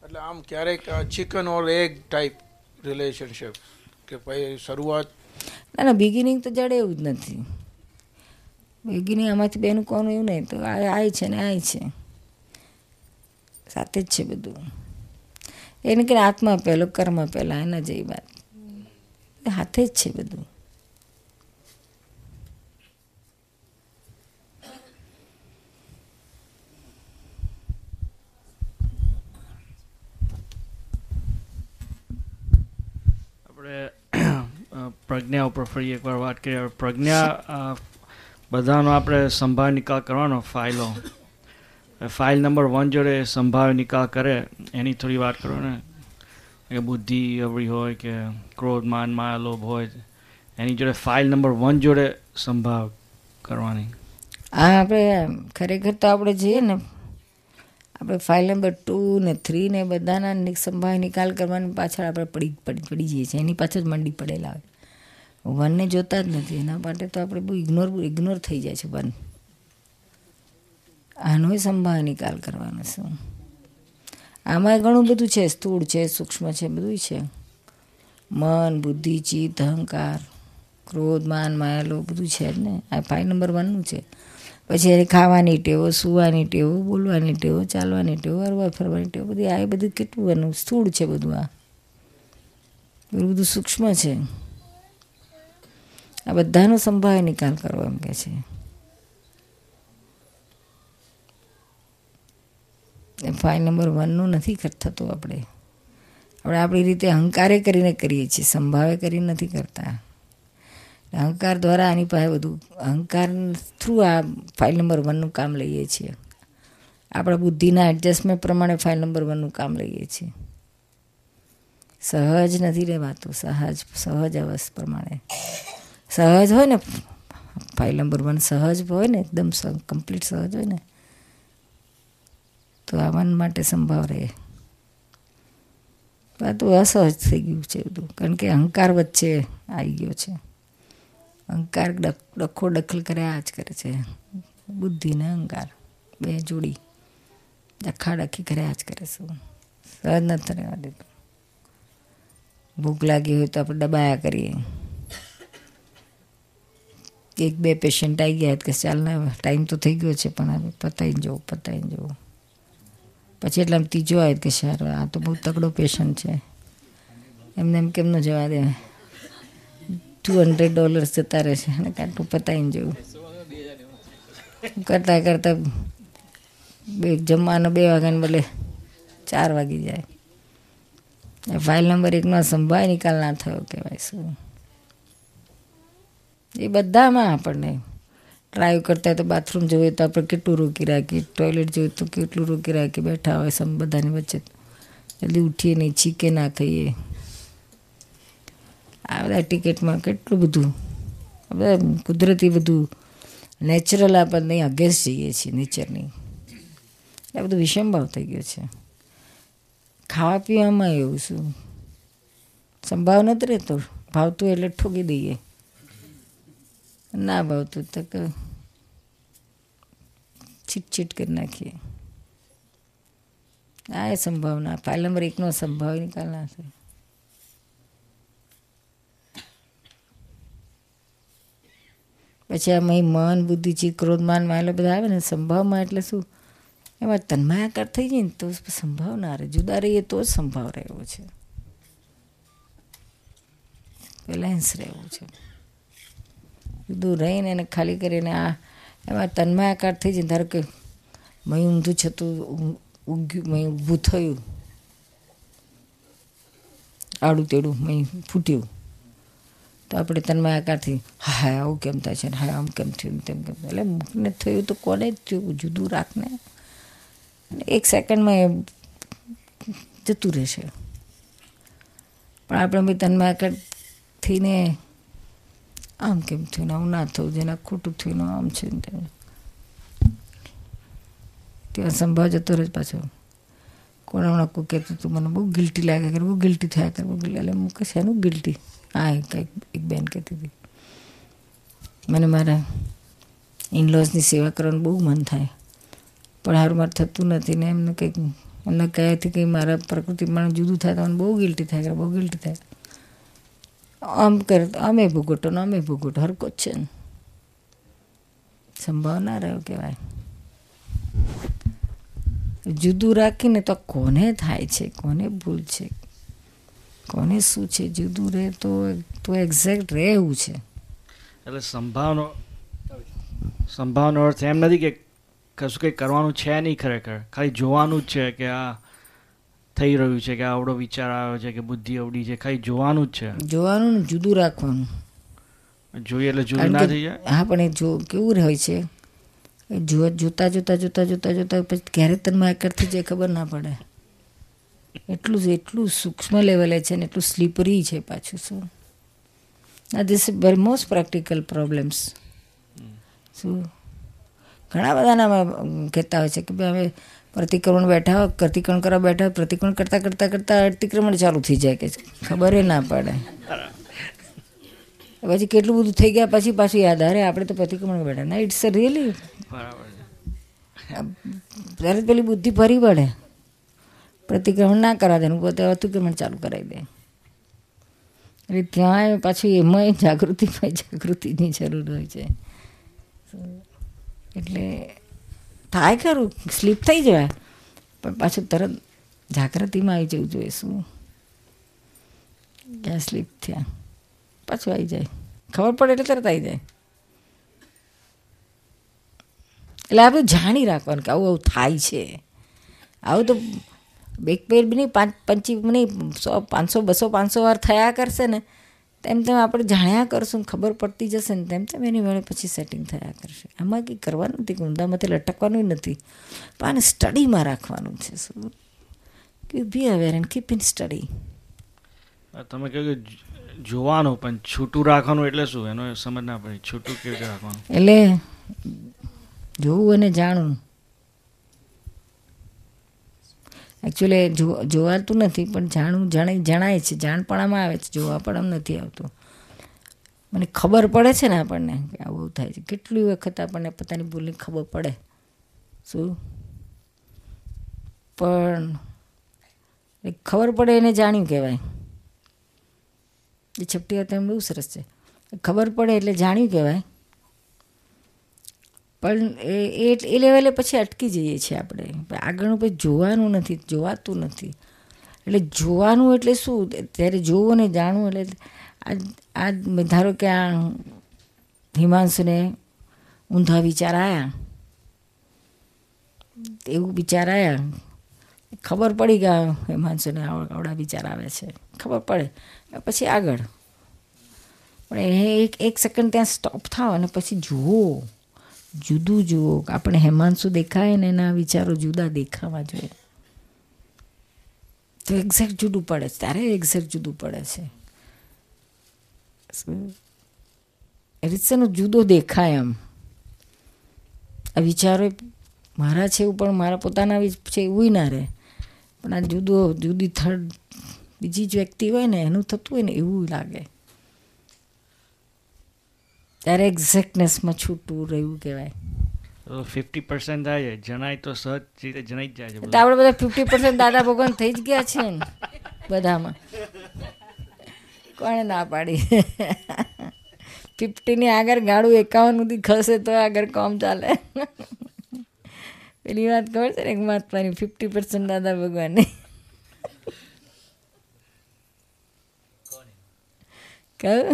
એટલે આમ ક્યારેક chicken or egg type relationship કે ભાઈ શરૂઆત ના ના બિગિનિંગ તો જડે એવું જ નથી. બિગિનિંગ આમાંથી બેનું કોનું એવું નહીં. તો આ આય છે ને આ છે. સાથે જ છે બધું. એને કે આત્મા પહેલો, કર્મ પહેલાં, એના જેવી વાત. હાથે જ છે બધું. આપણે પ્રજ્ઞા ઉપર ફરી એકવાર વાત કરીએ. પ્રજ્ઞા બધાનો આપણે સંભાળ નિકાલ કરવાનો ફાઇલો. ફાઇલ નંબર વન જોડે સંભાળ નિકાલ કરે, એની થોડી વાત કરો ને કે બુદ્ધિ અવળી હોય કે ક્રોધ, માન માયા લોભ હોય, એની જોડે ફાઇલ નંબર વન જોડે સંભાળ કરવાની. આ આપણે ખરેખર તો આપણે જઈએ ને, આપણે ફાઇલ નંબર ટુ ને થ્રી ને બધાના સંભાળ નિકાલ કરવાની પાછળ આપણે પડી પડી જઈએ છીએ. એની પાછળ જ મંડી પડેલા હોય. વનને જોતા જ નથી. એના માટે તો આપણે બહુ ઇગ્નોર ઇગ્નોર થઈ જાય છે વન. આનો સંભાવ નિકાલ કરવાનો શું આમાં ઘણું બધું છે. સ્થૂળ છે, સૂક્ષ્મ છે બધું છે. મન, બુદ્ધિ, ચિત્ત, અહંકાર, ક્રોધ, માન, માયાલો બધું છે જ ને. આ ફાઇવ નંબર વનનું છે. પછી એની ખાવાની ટેવો, સુવાની ટેવો, બોલવાની ટેવો, ચાલવાની ટેવો, હરવા ફરવાની ટેવો, બધી આ બધું કેટલું એનું સ્થૂળ છે બધું આ. બધું બધું સૂક્ષ્મ છે. આ બધાનો સંભાવે નિકાલ કરો એમ કે છે. ફાઇલ નંબર વનનું નથી થતું આપણે. આપણે આપણી રીતે અહંકારે કરીને કરીએ છીએ, સંભાવે કરી નથી કરતા. અહંકાર દ્વારા આની પાસે બધું, અહંકાર થ્રુ આ ફાઇલ નંબર વનનું કામ લઈએ છીએ. આપણા બુદ્ધિના એડજસ્ટમેન્ટ પ્રમાણે ફાઇલ નંબર વનનું કામ લઈએ છીએ. સહજ નથી રહેવાતું, સહજ સહજ અવસ્થા પ્રમાણે. સહજ હોય ને ફાઇલ નંબર વન સહજ હોય ને, એકદમ કમ્પ્લીટ સહજ હોય ને, તો આ વન માટે સંભાવ રહે. આ અસહજ થઈ ગયું છે બધું, કારણ કે અહંકાર વચ્ચે આવી ગયો છે. અહંકાર ડખ દખલ કર્યા જ કરે છે. બુદ્ધિને અહંકાર, બે જોડી. ડખા ડખી કર્યા જ કરે છે. સહજ નથી રહેવા દેતું. ભૂખ લાગી હોય તો આપણે દબાયા કરીએ. એક બે પેશન્ટ આવી ગયા કે ચાલ ને ટાઈમ તો થઈ ગયો છે, પણ હવે પતાવીને જવું પતાવીને જવું. પછી એટલે આમ ત્રીજો આવે કે સર આ તો બહુ તગડો પેશન્ટ છે. એમને એમ કેમ ન જવા દે? ટુ હંડ્રેડ ડોલર્સ જતા રહેશે. અને કાંટું પતાવીને જવું. કરતાં કરતાં બે જમવાનો બે વાગ્યાને બદલે ચાર વાગી જાય. ફાઇલ નંબર એકમાં સંભાળ નિકાલ ના થયો, કહેવાય શું? એ બધામાં આપણને ડ્રાઈવ કરતા તો બાથરૂમ જોઈએ તો આપણે કેટલું રોકી રાખીએ ટોયલેટ જોઈએ તો કેટલું રોકી રાખીએ, બેઠા હોય સમ બધાની વચ્ચે. જલ્દી ઉઠીએ નહીં, છીકે ના ખાઈએ. આ બધા ટિકિટમાં કેટલું બધું બધા કુદરતી બધું નેચરલ આપણને અગેન્સ્ટ જઈએ છીએ નેચરની આ બધું વિષમભાવ થઈ ગયો છે. ખાવા પીવામાં એવું શું? સંભાવ નથી રહેતો. ભાવતું એટલે ઠોકી દઈએ. ના ભાવતું તો છીટછીટ છીટ છીટ કરી નાખીએ. આ સંભાવના નંબર એકનો સંભાવ નિકાલના છે પછી આમાં મન, બુદ્ધિ, ચિત્ત, ક્રોધ, માન બધા આવે ને, સંભાવમાં એટલે શું? એમાં તન્માયાકાર થઈ જાય ને, તો સંભાવ ના રહે. જુદા રહીએ તો જ સંભાવ રહેવો છે. બેલેન્સ રહેવું છે. જુદું રહીને એને ખાલી કરીને આ એમાં તન્માયાકાર થઈ જાય ધારો કે મય ઊંધું છતું ઉગ્યું મય ઊભું થયું. આડું તેડું મય ફૂટ્યું. તો આપણે તન્માયાકારથી, હા આવું કેમ થાય છે હા, આમ કેમ થયું, તેમ કેમ એટલે મૂકને થયું તો કોને જ થયું? જુદું રાખને. એક સેકન્ડમાં એ જતું રહેશે. પણ આપણે બી તન્માયાકાર થઈને આમ કેમ થયું ને આવું ના થયું જેને ખોટું થયું આમ છે ત્યાં સંભાવ જતો રહે પાછો. કોણ હમણાં કોઈ કહેતું હતું, મને બહુ ગિલ્ટી લાગે કરે બહુ ગિલ્ટી થયા કરે, બહુ એટલે મૂકે છે એનું ગિલ્ટી હા કંઈક, એક બેન કહેતી હતી. મને મારા ઇનલોઝની સેવા કરવાનું બહુ મન થાય. પણ હારું, મારે થતું નથી ને એમને કંઈક, એમને કહેવાથી કંઈ મારા પ્રકૃતિ પણ જુદું થાય તો મને બહુ ગિલ્ટી થાય કરે બહુ ગિલ્ટી થાય. આમ કરે તો અમે ભૂગોટો ને અમે ભૂગોટો હરકો જ છે ને. સંભાવ ના રહ્યો કહેવાય. જુદું રાખીને તો કોને થાય છે, કોને ભૂલ છે, કોને શું છે, જુદું રહે તો તો એક્ઝેક્ટ રહે એવું છે. એટલે સંભાવનો સંભાવનો અર્થ એમ નથી કે કશું કંઈ કરવાનું છે નહીં ખરેખર. ખાલી જોવાનું જ છે કે આ થઈ રહ્યું છે કે આવડો વિચાર આવ્યો છે કે બુદ્ધિ અવડી છે ખાલી જોવાનું જ જોવાનું ને જુદું રાખવાનું. જોઈએ એટલે જુદું ના થઈ જાય? હા પણ એ જો કેવું હોય છે? જો જોતા જોતા જોતા જોતા જોતા પછી ક્યારે તનમાં એકર થઈ જાય ખબર ના પડે. એટલું જ એટલું સૂક્ષ્મ લેવલે છે ને એટલું સ્લીપરી છે પાછું શું? ના this very most practical problems શું? ઘણા બધાના કહેતા હોય છે કે ભાઈ અમે પ્રતિક્રમણ બેઠા પ્રતિક્રમણ કરવા બેઠા પ્રતિક્રમણ કરતાં કરતાં કરતાં અતિક્રમણ ચાલુ થઈ જાય કે ખબર ના પડે. પછી કેટલું બધું થઈ ગયા પછી પાછું યાદ અરે આપણે તો પ્રતિક્રમણ બેઠા. ના ઇટ્સ રિયલી ત્યારે પેલી બુદ્ધિ ફરી પડે પ્રતિક્રમણ ના કરા દે પોતે અતિક્રમણ ચાલુ કરાવી દે. એટલે ત્યાં પાછું એમાંય જાગૃતિમાં જાગૃતિની જરૂર હોય છે. એટલે થાય ખરું સ્લીપ થઈ જવાય પણ પાછું તરત જાગૃતિમાં આવી જવું જોઈએ, શું? ક્યાં સ્લીપ થયા? પાછું આવી જાય. ખબર પડે એટલે તરત આવી જાય. એટલે આપણે જાણી રાખવાનું કે આવું આવું થાય છે. આવું તો એક પેર બી નહીં, પાંચ, પંચી, નહીં, સો, પાંચસો, બસો, પાંચસો વાર થયા કરશે ને. તેમ તેમ આપણે જાણ્યા કરશું ખબર પડતી જશે ને તેમ તેમ એની વેળે પછી સેટિંગ થયા કરશે. આમાં કંઈ કરવાનું નથી ગુંદામાંથી લટકવાનું નથી પણ આને સ્ટડીમાં રાખવાનું છે શું? કે be aware and keep in study તમે કહ્યું કે જોવાનું પણ છૂટું રાખવાનું એટલે શું? એનો સમજ ના પડી. છૂટું કેવી રીતે રાખવાનું? એટલે જોવું અને જાણવું. એકચ્યુઅલી જો, જોવાતું નથી, પણ જાણવું, જણાય જણાય છે. જાણપણામાં આવે છે. જોવા પણ આમ નથી આવતું. મને ખબર પડે છે ને આપણને કે આવું થાય છે. કેટલી વખત આપણને પોતાની ભૂલની ખબર પડે? શું? પણ ખબર પડે એને જાણ્યું કહેવાય. એ છપટી વાત એમ બહુ સરસ છે. ખબર પડે એટલે જાણ્યું કહેવાય. પણ એ, એ- લેવલે પછી અટકી જઈએ છીએ આપણે. આગળનું પછી જોવાનું નથી, જોવાતું નથી. એટલે જોવાનું એટલે શું? ત્યારે જોવું અને જાણવું એટલે આ આ ધારો કે આ હિમાંશુને ઊંધા વિચાર આવ્યા એવું વિચાર આવ્યા ખબર પડી આ હિમાંશુને આવ- આવડા વિચાર આવે છે. ખબર પડે. પછી આગળ. પણ એ એક એક સેકન્ડ ત્યાં સ્ટોપ થાવ અને પછી જુઓ. જુદું જુઓ. આપણે હેમાંશુ દેખાય ને એના વિચારો જુદા દેખાવા જોઈએ. તો એક્ઝેક્ટ જુદું પડે છે. ત્યારે એક્ઝેક્ટ જુદું પડે છે. એ રીતેનો જુદો દેખાય એમ. આ વિચારો મારા છે એવું પણ મારા પોતાના છે એવું ના રહે. પણ આ જુદો, જુદી થર્ડ બીજી જ વ્યક્તિ હોય ને, એનું થતું હોય ને એવું લાગે. ત્યારે એક્ઝેક્ટનેસમાં છૂટું રહ્યું કહેવાય. ફિફ્ટી પર્સન્ટ થાય છે. જણાય તો સહજ રીતે જણાઈ જ જાય છે તો આપણે બધા ફિફ્ટી પર્સન્ટ દાદા ભગવાન થઈ જ ગયા છે ને બધામાં. કોણે ના પાડી? ફિફ્ટીની આગળ ગાડું એકાવન સુધી ખસે તો આગળ કોમ ચાલે. પેલી વાત ખબર છે ને એક મહાત્માની? ફિફ્ટી પર્સન્ટ દાદા ભગવાનની. કહ્યું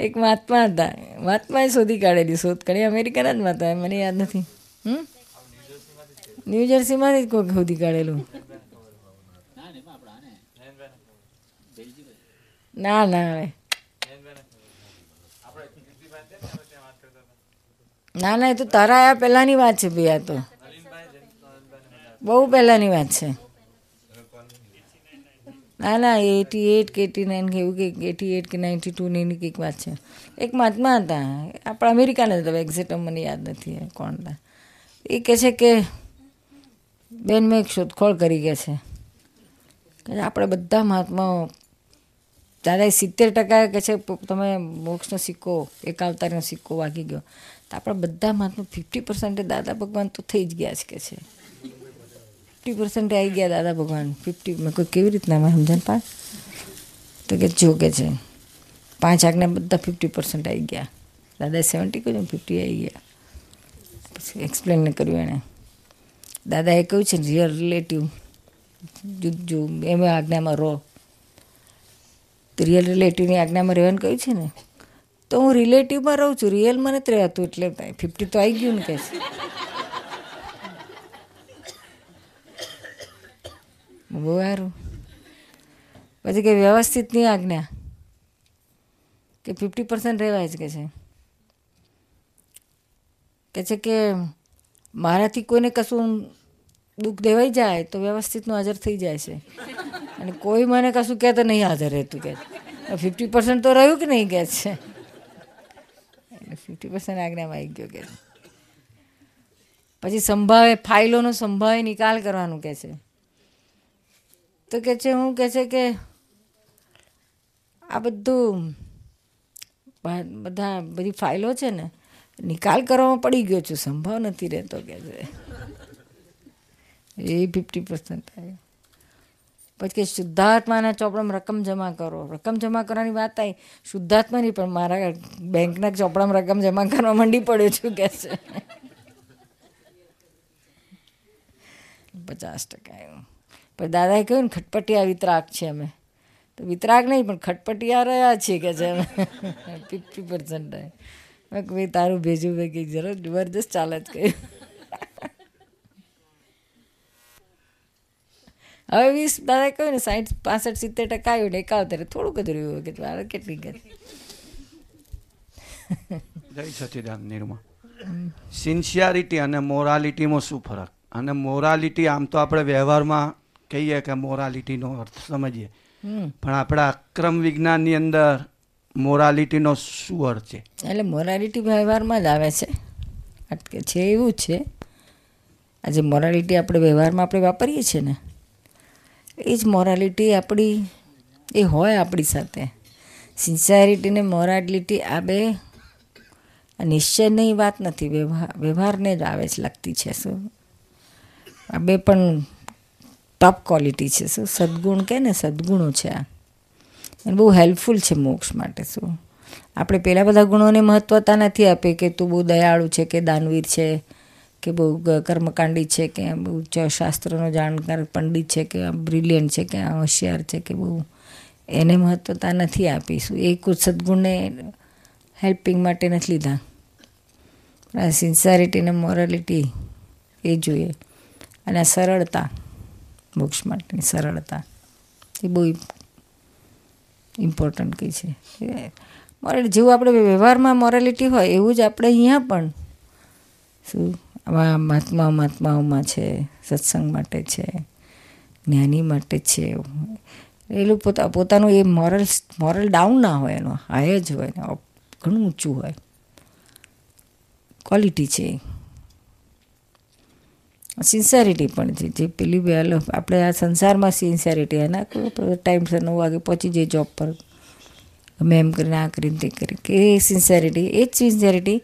એક મહાત્મા હતા. મહાત્માએ શોધી કાઢેલી, શોધ કાઢી અમેરિકાના જ હતા મને યાદ નથી. હમ? ન્યૂજર્સીમાંથી જ કોઈક શોધી કાઢેલું. ના ના, હવે. ના ના, એ તો તારા આયા પહેલાંની વાત છે ભાઈ, આ તો. બહુ પહેલાંની વાત છે. ના ના એટી એટ કે એટી નાઇન કે એવું કંઈક એટી એટ કે નાઇન્ટી ટુની એની કંઈક વાત છે. એક મહાત્મા હતા. આપણા અમેરિકાના હતા એક્ઝેક્ટ મને યાદ નથી કોણ હતા. એ કહે છે કે, બેન, મેં એક શોધખોળ કરી ગયા છે. આપણે બધા મહાત્માઓ દાદા સિત્તેર ટકા કે છે તમે મોક્ષનો સિક્કો, એક અવતારનો સિક્કો વાગી ગયો. તો આપણા બધા મહાત્મા ફિફ્ટી પર્સન્ટ દાદા ભગવાન તો થઈ જ ગયા છે કે છે. ફિફ્ટી પર્સન્ટ આવી ગયા દાદા ભગવાન. ફિફ્ટી મેં કોઈ કેવી રીતના મેં સમજણ પા તો કે જો કે છે. પાંચ આજ્ઞા બધા ફિફ્ટી પર્સન્ટ આવી ગયા. દાદા સેવન્ટી કહ્યું ફિફ્ટી આવી ગયા. પછી એક્સપ્લેન કર્યું એણે. દાદાએ કહ્યું છે રિયલ રિલેટિવ જો એમાં આજ્ઞામાં રહો તો રિયલ રિલેટિવની આજ્ઞામાં રહેવાનું કહ્યું છે ને? તો હું રિલેટિવમાં રહું છું. રિયલમાં નથી રહેતું એટલે ફિફ્ટી તો આવી ગયું ને કહે છે. બહુ સારું પછી કે વ્યવસ્થિતની આજ્ઞા. કે ફિફ્ટી પર્સન્ટ રહેવાય જ કે છે. કે છે કે મારાથી કોઈને કશું દુઃખ દેવાઈ જાય તો વ્યવસ્થિતનું હાજર થઈ જાય છે. અને કોઈ મને કશું કહે તો નહીં હાજર રહેતું કે. ફિફ્ટી પર્સન્ટ તો રહ્યું કે નહીં કે છે? ફિફ્ટી પર્સન્ટ આજ્ઞામાં આવી ગયો કે પછી સંભાવે, ફાઇલોનો સંભાવે નિકાલ કરવાનું કહે છે. તો કે છે, હું કહે છે કે આ બધું બધા બધી ફાઇલો છે ને, નિકાલ કરવામાં પડી ગયો છું, સંભાવ નથી રહેતો કે છે. એ ફિફ્ટી પર્સન્ટ થાય. પછી કે શુદ્ધાત્માના ચોપડામાં રકમ જમા કરો. રકમ જમા કરવાની વાત આવી શુદ્ધાત્માની પણ મારા બેંકના ચોપડામાં રકમ જમા કરવા માંડી પડ્યો છું કે છે. પચાસ ટકા એવું પણ દાદાએ કહ્યું ને, ખટપટિયા વિતરાક છે અમે. તો વિતરાક નહીં, પણ ખટપટિયા રહ્યા છીએ કે છે અમે ફિફ્ટી પર્સન્ટ મેં ભાઈ, તારું ભેજું ભાઈ કંઈક જરૂર જબરદસ્ત ચાલે જ કહ્યું. હવે વીસ દાદા કહ્યું ને સાઠ પાસઠ, સિત્તેર ટકા આવ્યું ને, એકાવતેર થોડુંક જ રહ્યું. કે મારે કેટલી કે જય સચિદાન નિર્મા. સિન્સિયારિટી અને મોરાલિટીમાં શું ફરક? અને મોરાલિટી આમ તો આપણે વ્યવહારમાં કહીએ કે મોરાલિટીનો અર્થ સમજીએ. પણ આપણા અક્રમ વિજ્ઞાનની અંદર મોરાલિટીનો શું અર્થ છે? એટલે મોરાલિટી વ્યવહારમાં જ આવે છે. છે એવું છે. આજે મોરાલિટી આપણે વ્યવહારમાં આપણે વાપરીએ છીએ ને એ જ મોરાલિટી આપણી એ હોય આપણી સાથે. સિન્સિયરિટી ને મોરાલિટી આ બે નિશ્ચયની વાત નથી. વ્યવહાર વ્યવહારને જ આવે છે લગતી છે. શું? આ બે પણ ટોપ ક્વોલિટી છે. શું સદગુણ કે ને, સદગુણો છે આ. અને બહુ હેલ્પફુલ છે મોક્ષ માટે, શું? આપણે પેલા બધા ગુણોને મહત્વતા નથી આપી કે તું બહુ દયાળુ છે, કે દાનવીર છે, કે બહુ કર્મકાંડી છે, કે બહુ શાસ્ત્રોનો જાણકાર પંડિત છે, કે બ્રિલિયન્ટ છે, કે હોશિયાર છે, કે બહુ એને મહત્વતા નથી આપી, શું? એ કુછ સદગુણને હેલ્પિંગ માટે નથી લીધા. આ સિન્સિયરિટી ને મોરાલિટી એ જોઈએ. અને સરળતા. મોક્ષ માટેની સરળતા. એ બહુ ઇમ્પોર્ટન્ટ કંઈ છે. મોરેલ જેવું આપણે વ્યવહારમાં મોરાલિટી હોય, એવું જ આપણે અહીંયા પણ શું? આવા મહાત્મા મહાત્માઓમાં છે, સત્સંગ માટે છે, જ્ઞાની માટે છે. એ લોકો પોતા પોતાનું એ મોરલ મોરલ ડાઉન ના હોય, એનો હાય જ હોય ઘણું ઊંચું હોય. ક્વોલિટી છે. સિન્સિયરિટી પણ છે. જે પેલી વેલ આપણે આ સંસારમાં સિન્સિયરિટી એના ટાઈમસર નવ વાગે પહોંચી જઈએ જોબ પર. અમે એમ કરીને, આ કરીને, તે કરી કે એ સિન્સિયરિટી એ જ સિન્સિયરિટી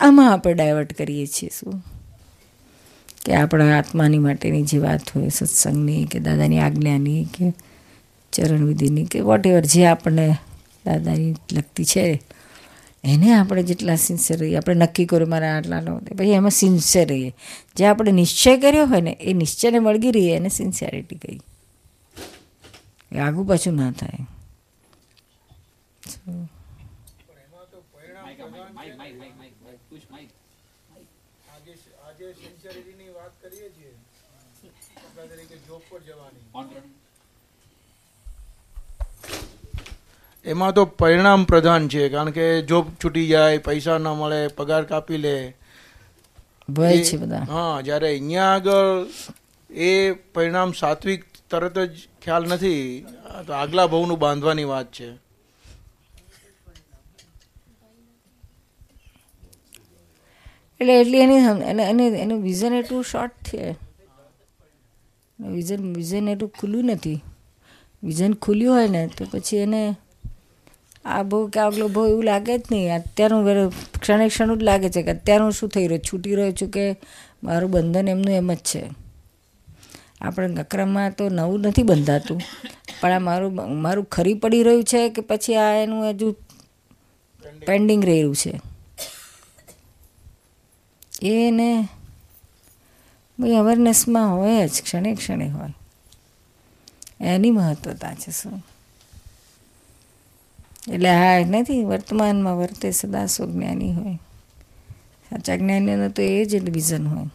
આમાં આપણે ડાયવર્ટ કરીએ છીએ શું? કે આપણા આત્માની માટેની જે વાત હોય, સત્સંગની કે દાદાની આજ્ઞાની કે ચરણવિધિની કે વોટ એવર જે આપણને દાદાની લગતી છે એને આપણે જેટલા સિન્સિયર રહીએ આપણે નક્કી કર્યું મારે આટલા નો પછી એમાં સિન્સિયર રહીએ. જે આપણે નિશ્ચય કર્યો હોય ને એ નિશ્ચયને વળગી રહીએ એને સિન્સિયરિટી કહી એ આગું પાછું ના થાય. આજે સિન્સિયરિટીની વાત કરીએ છીએ. જોબ પર જવાની. એમાં તો પરિણામ પ્રધાન છે કારણ કે જોબ છૂટી જાય પૈસા ન મળે પગાર કાપી લે. ભય છે બધા. હા જ્યારે અહીંયા આગળ એ પરિણામ સાત્વિક તરત જ ખ્યાલ નથી તો આગલા ભવનું બાંધવાની વાત છે. એટલે એટલી એની એને એને એનું વિઝન એટલું શોર્ટ છે. વિઝન વિઝન એટલું ખુલ્લું નથી. વિઝન ખુલ્યું હોય ને તો પછી એને આ બહુ કે આગલો બહુ એવું લાગે જ નહીં. અત્યારનું ક્ષણે ક્ષણ જ લાગે છે કે અત્યારનું શું થઈ રહ્યું? છૂટી રહ્યો છું કે મારું બંધન એમનું એમ જ છે. આપણે અક્રમમાં તો નવું નથી બંધાતું. પણ આ મારું મારું ખરી પડી રહ્યું છે કે પછી આ એનું હજુ પેન્ડિંગ રહ્યું છે? એને ભાઈ અવેરનેસમાં હોય જ, ક્ષણે ક્ષણે હોય. એની મહત્વતા છે શું? એટલે હા નથી, વર્તમાનમાં વર્તે સદા જ્ઞાની હોય. સાચા જ્ઞાનીનો તો એ જ વિઝન હોય.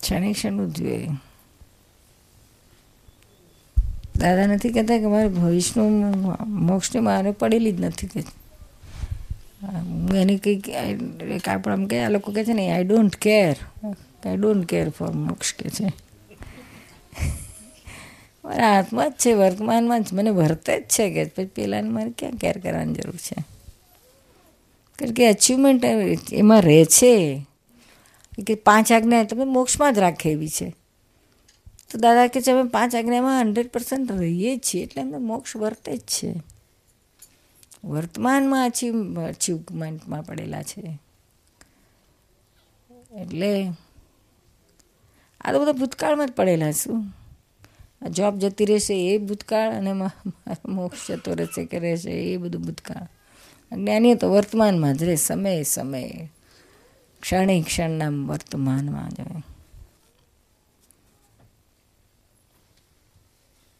ક્ષણે ક્ષણનું જોઈએ દાદા નથી કહેતા કે મારે ભવિષ્યનું મોક્ષની મારે પડેલી જ નથી કે હું એને કંઈક એક આપણે આમ કે આ લોકો કહે છે ને I don't care I don't care for moksha કે છે. મારા હાથમાં જ છે, વર્તમાનમાં જ મને વર્તે જ છે કે પછી પેલાને મારે ક્યાં કેર કરવાની જરૂર છે? કારણ કે અચીવમેન્ટ એમાં રહે છે. કે પાંચ આજ્ઞા તમે મોક્ષમાં જ રાખે એવી છે. તો દાદા કે છે, અમે પાંચ આજ્ઞામાં હંડ્રેડ પર્સન્ટ રહીએ છીએ, એટલે અમને મોક્ષ વર્તે જ છે. વર્તમાનમાં અચીવ અચીવમેન્ટમાં પડેલા છે. એટલે આ તો બધા ભૂતકાળમાં જ પડેલા શું? આ જોબ જતી રહેશે એ ભૂતકાળ અને મોક્ષ જતો રહેશે કે રહેશે એ બધું ભૂતકાળ. જ્ઞાનીઓ તો વર્તમાનમાં જ રહે, સમય સમયે, ક્ષણે ક્ષણના વર્તમાનમાં જ હોય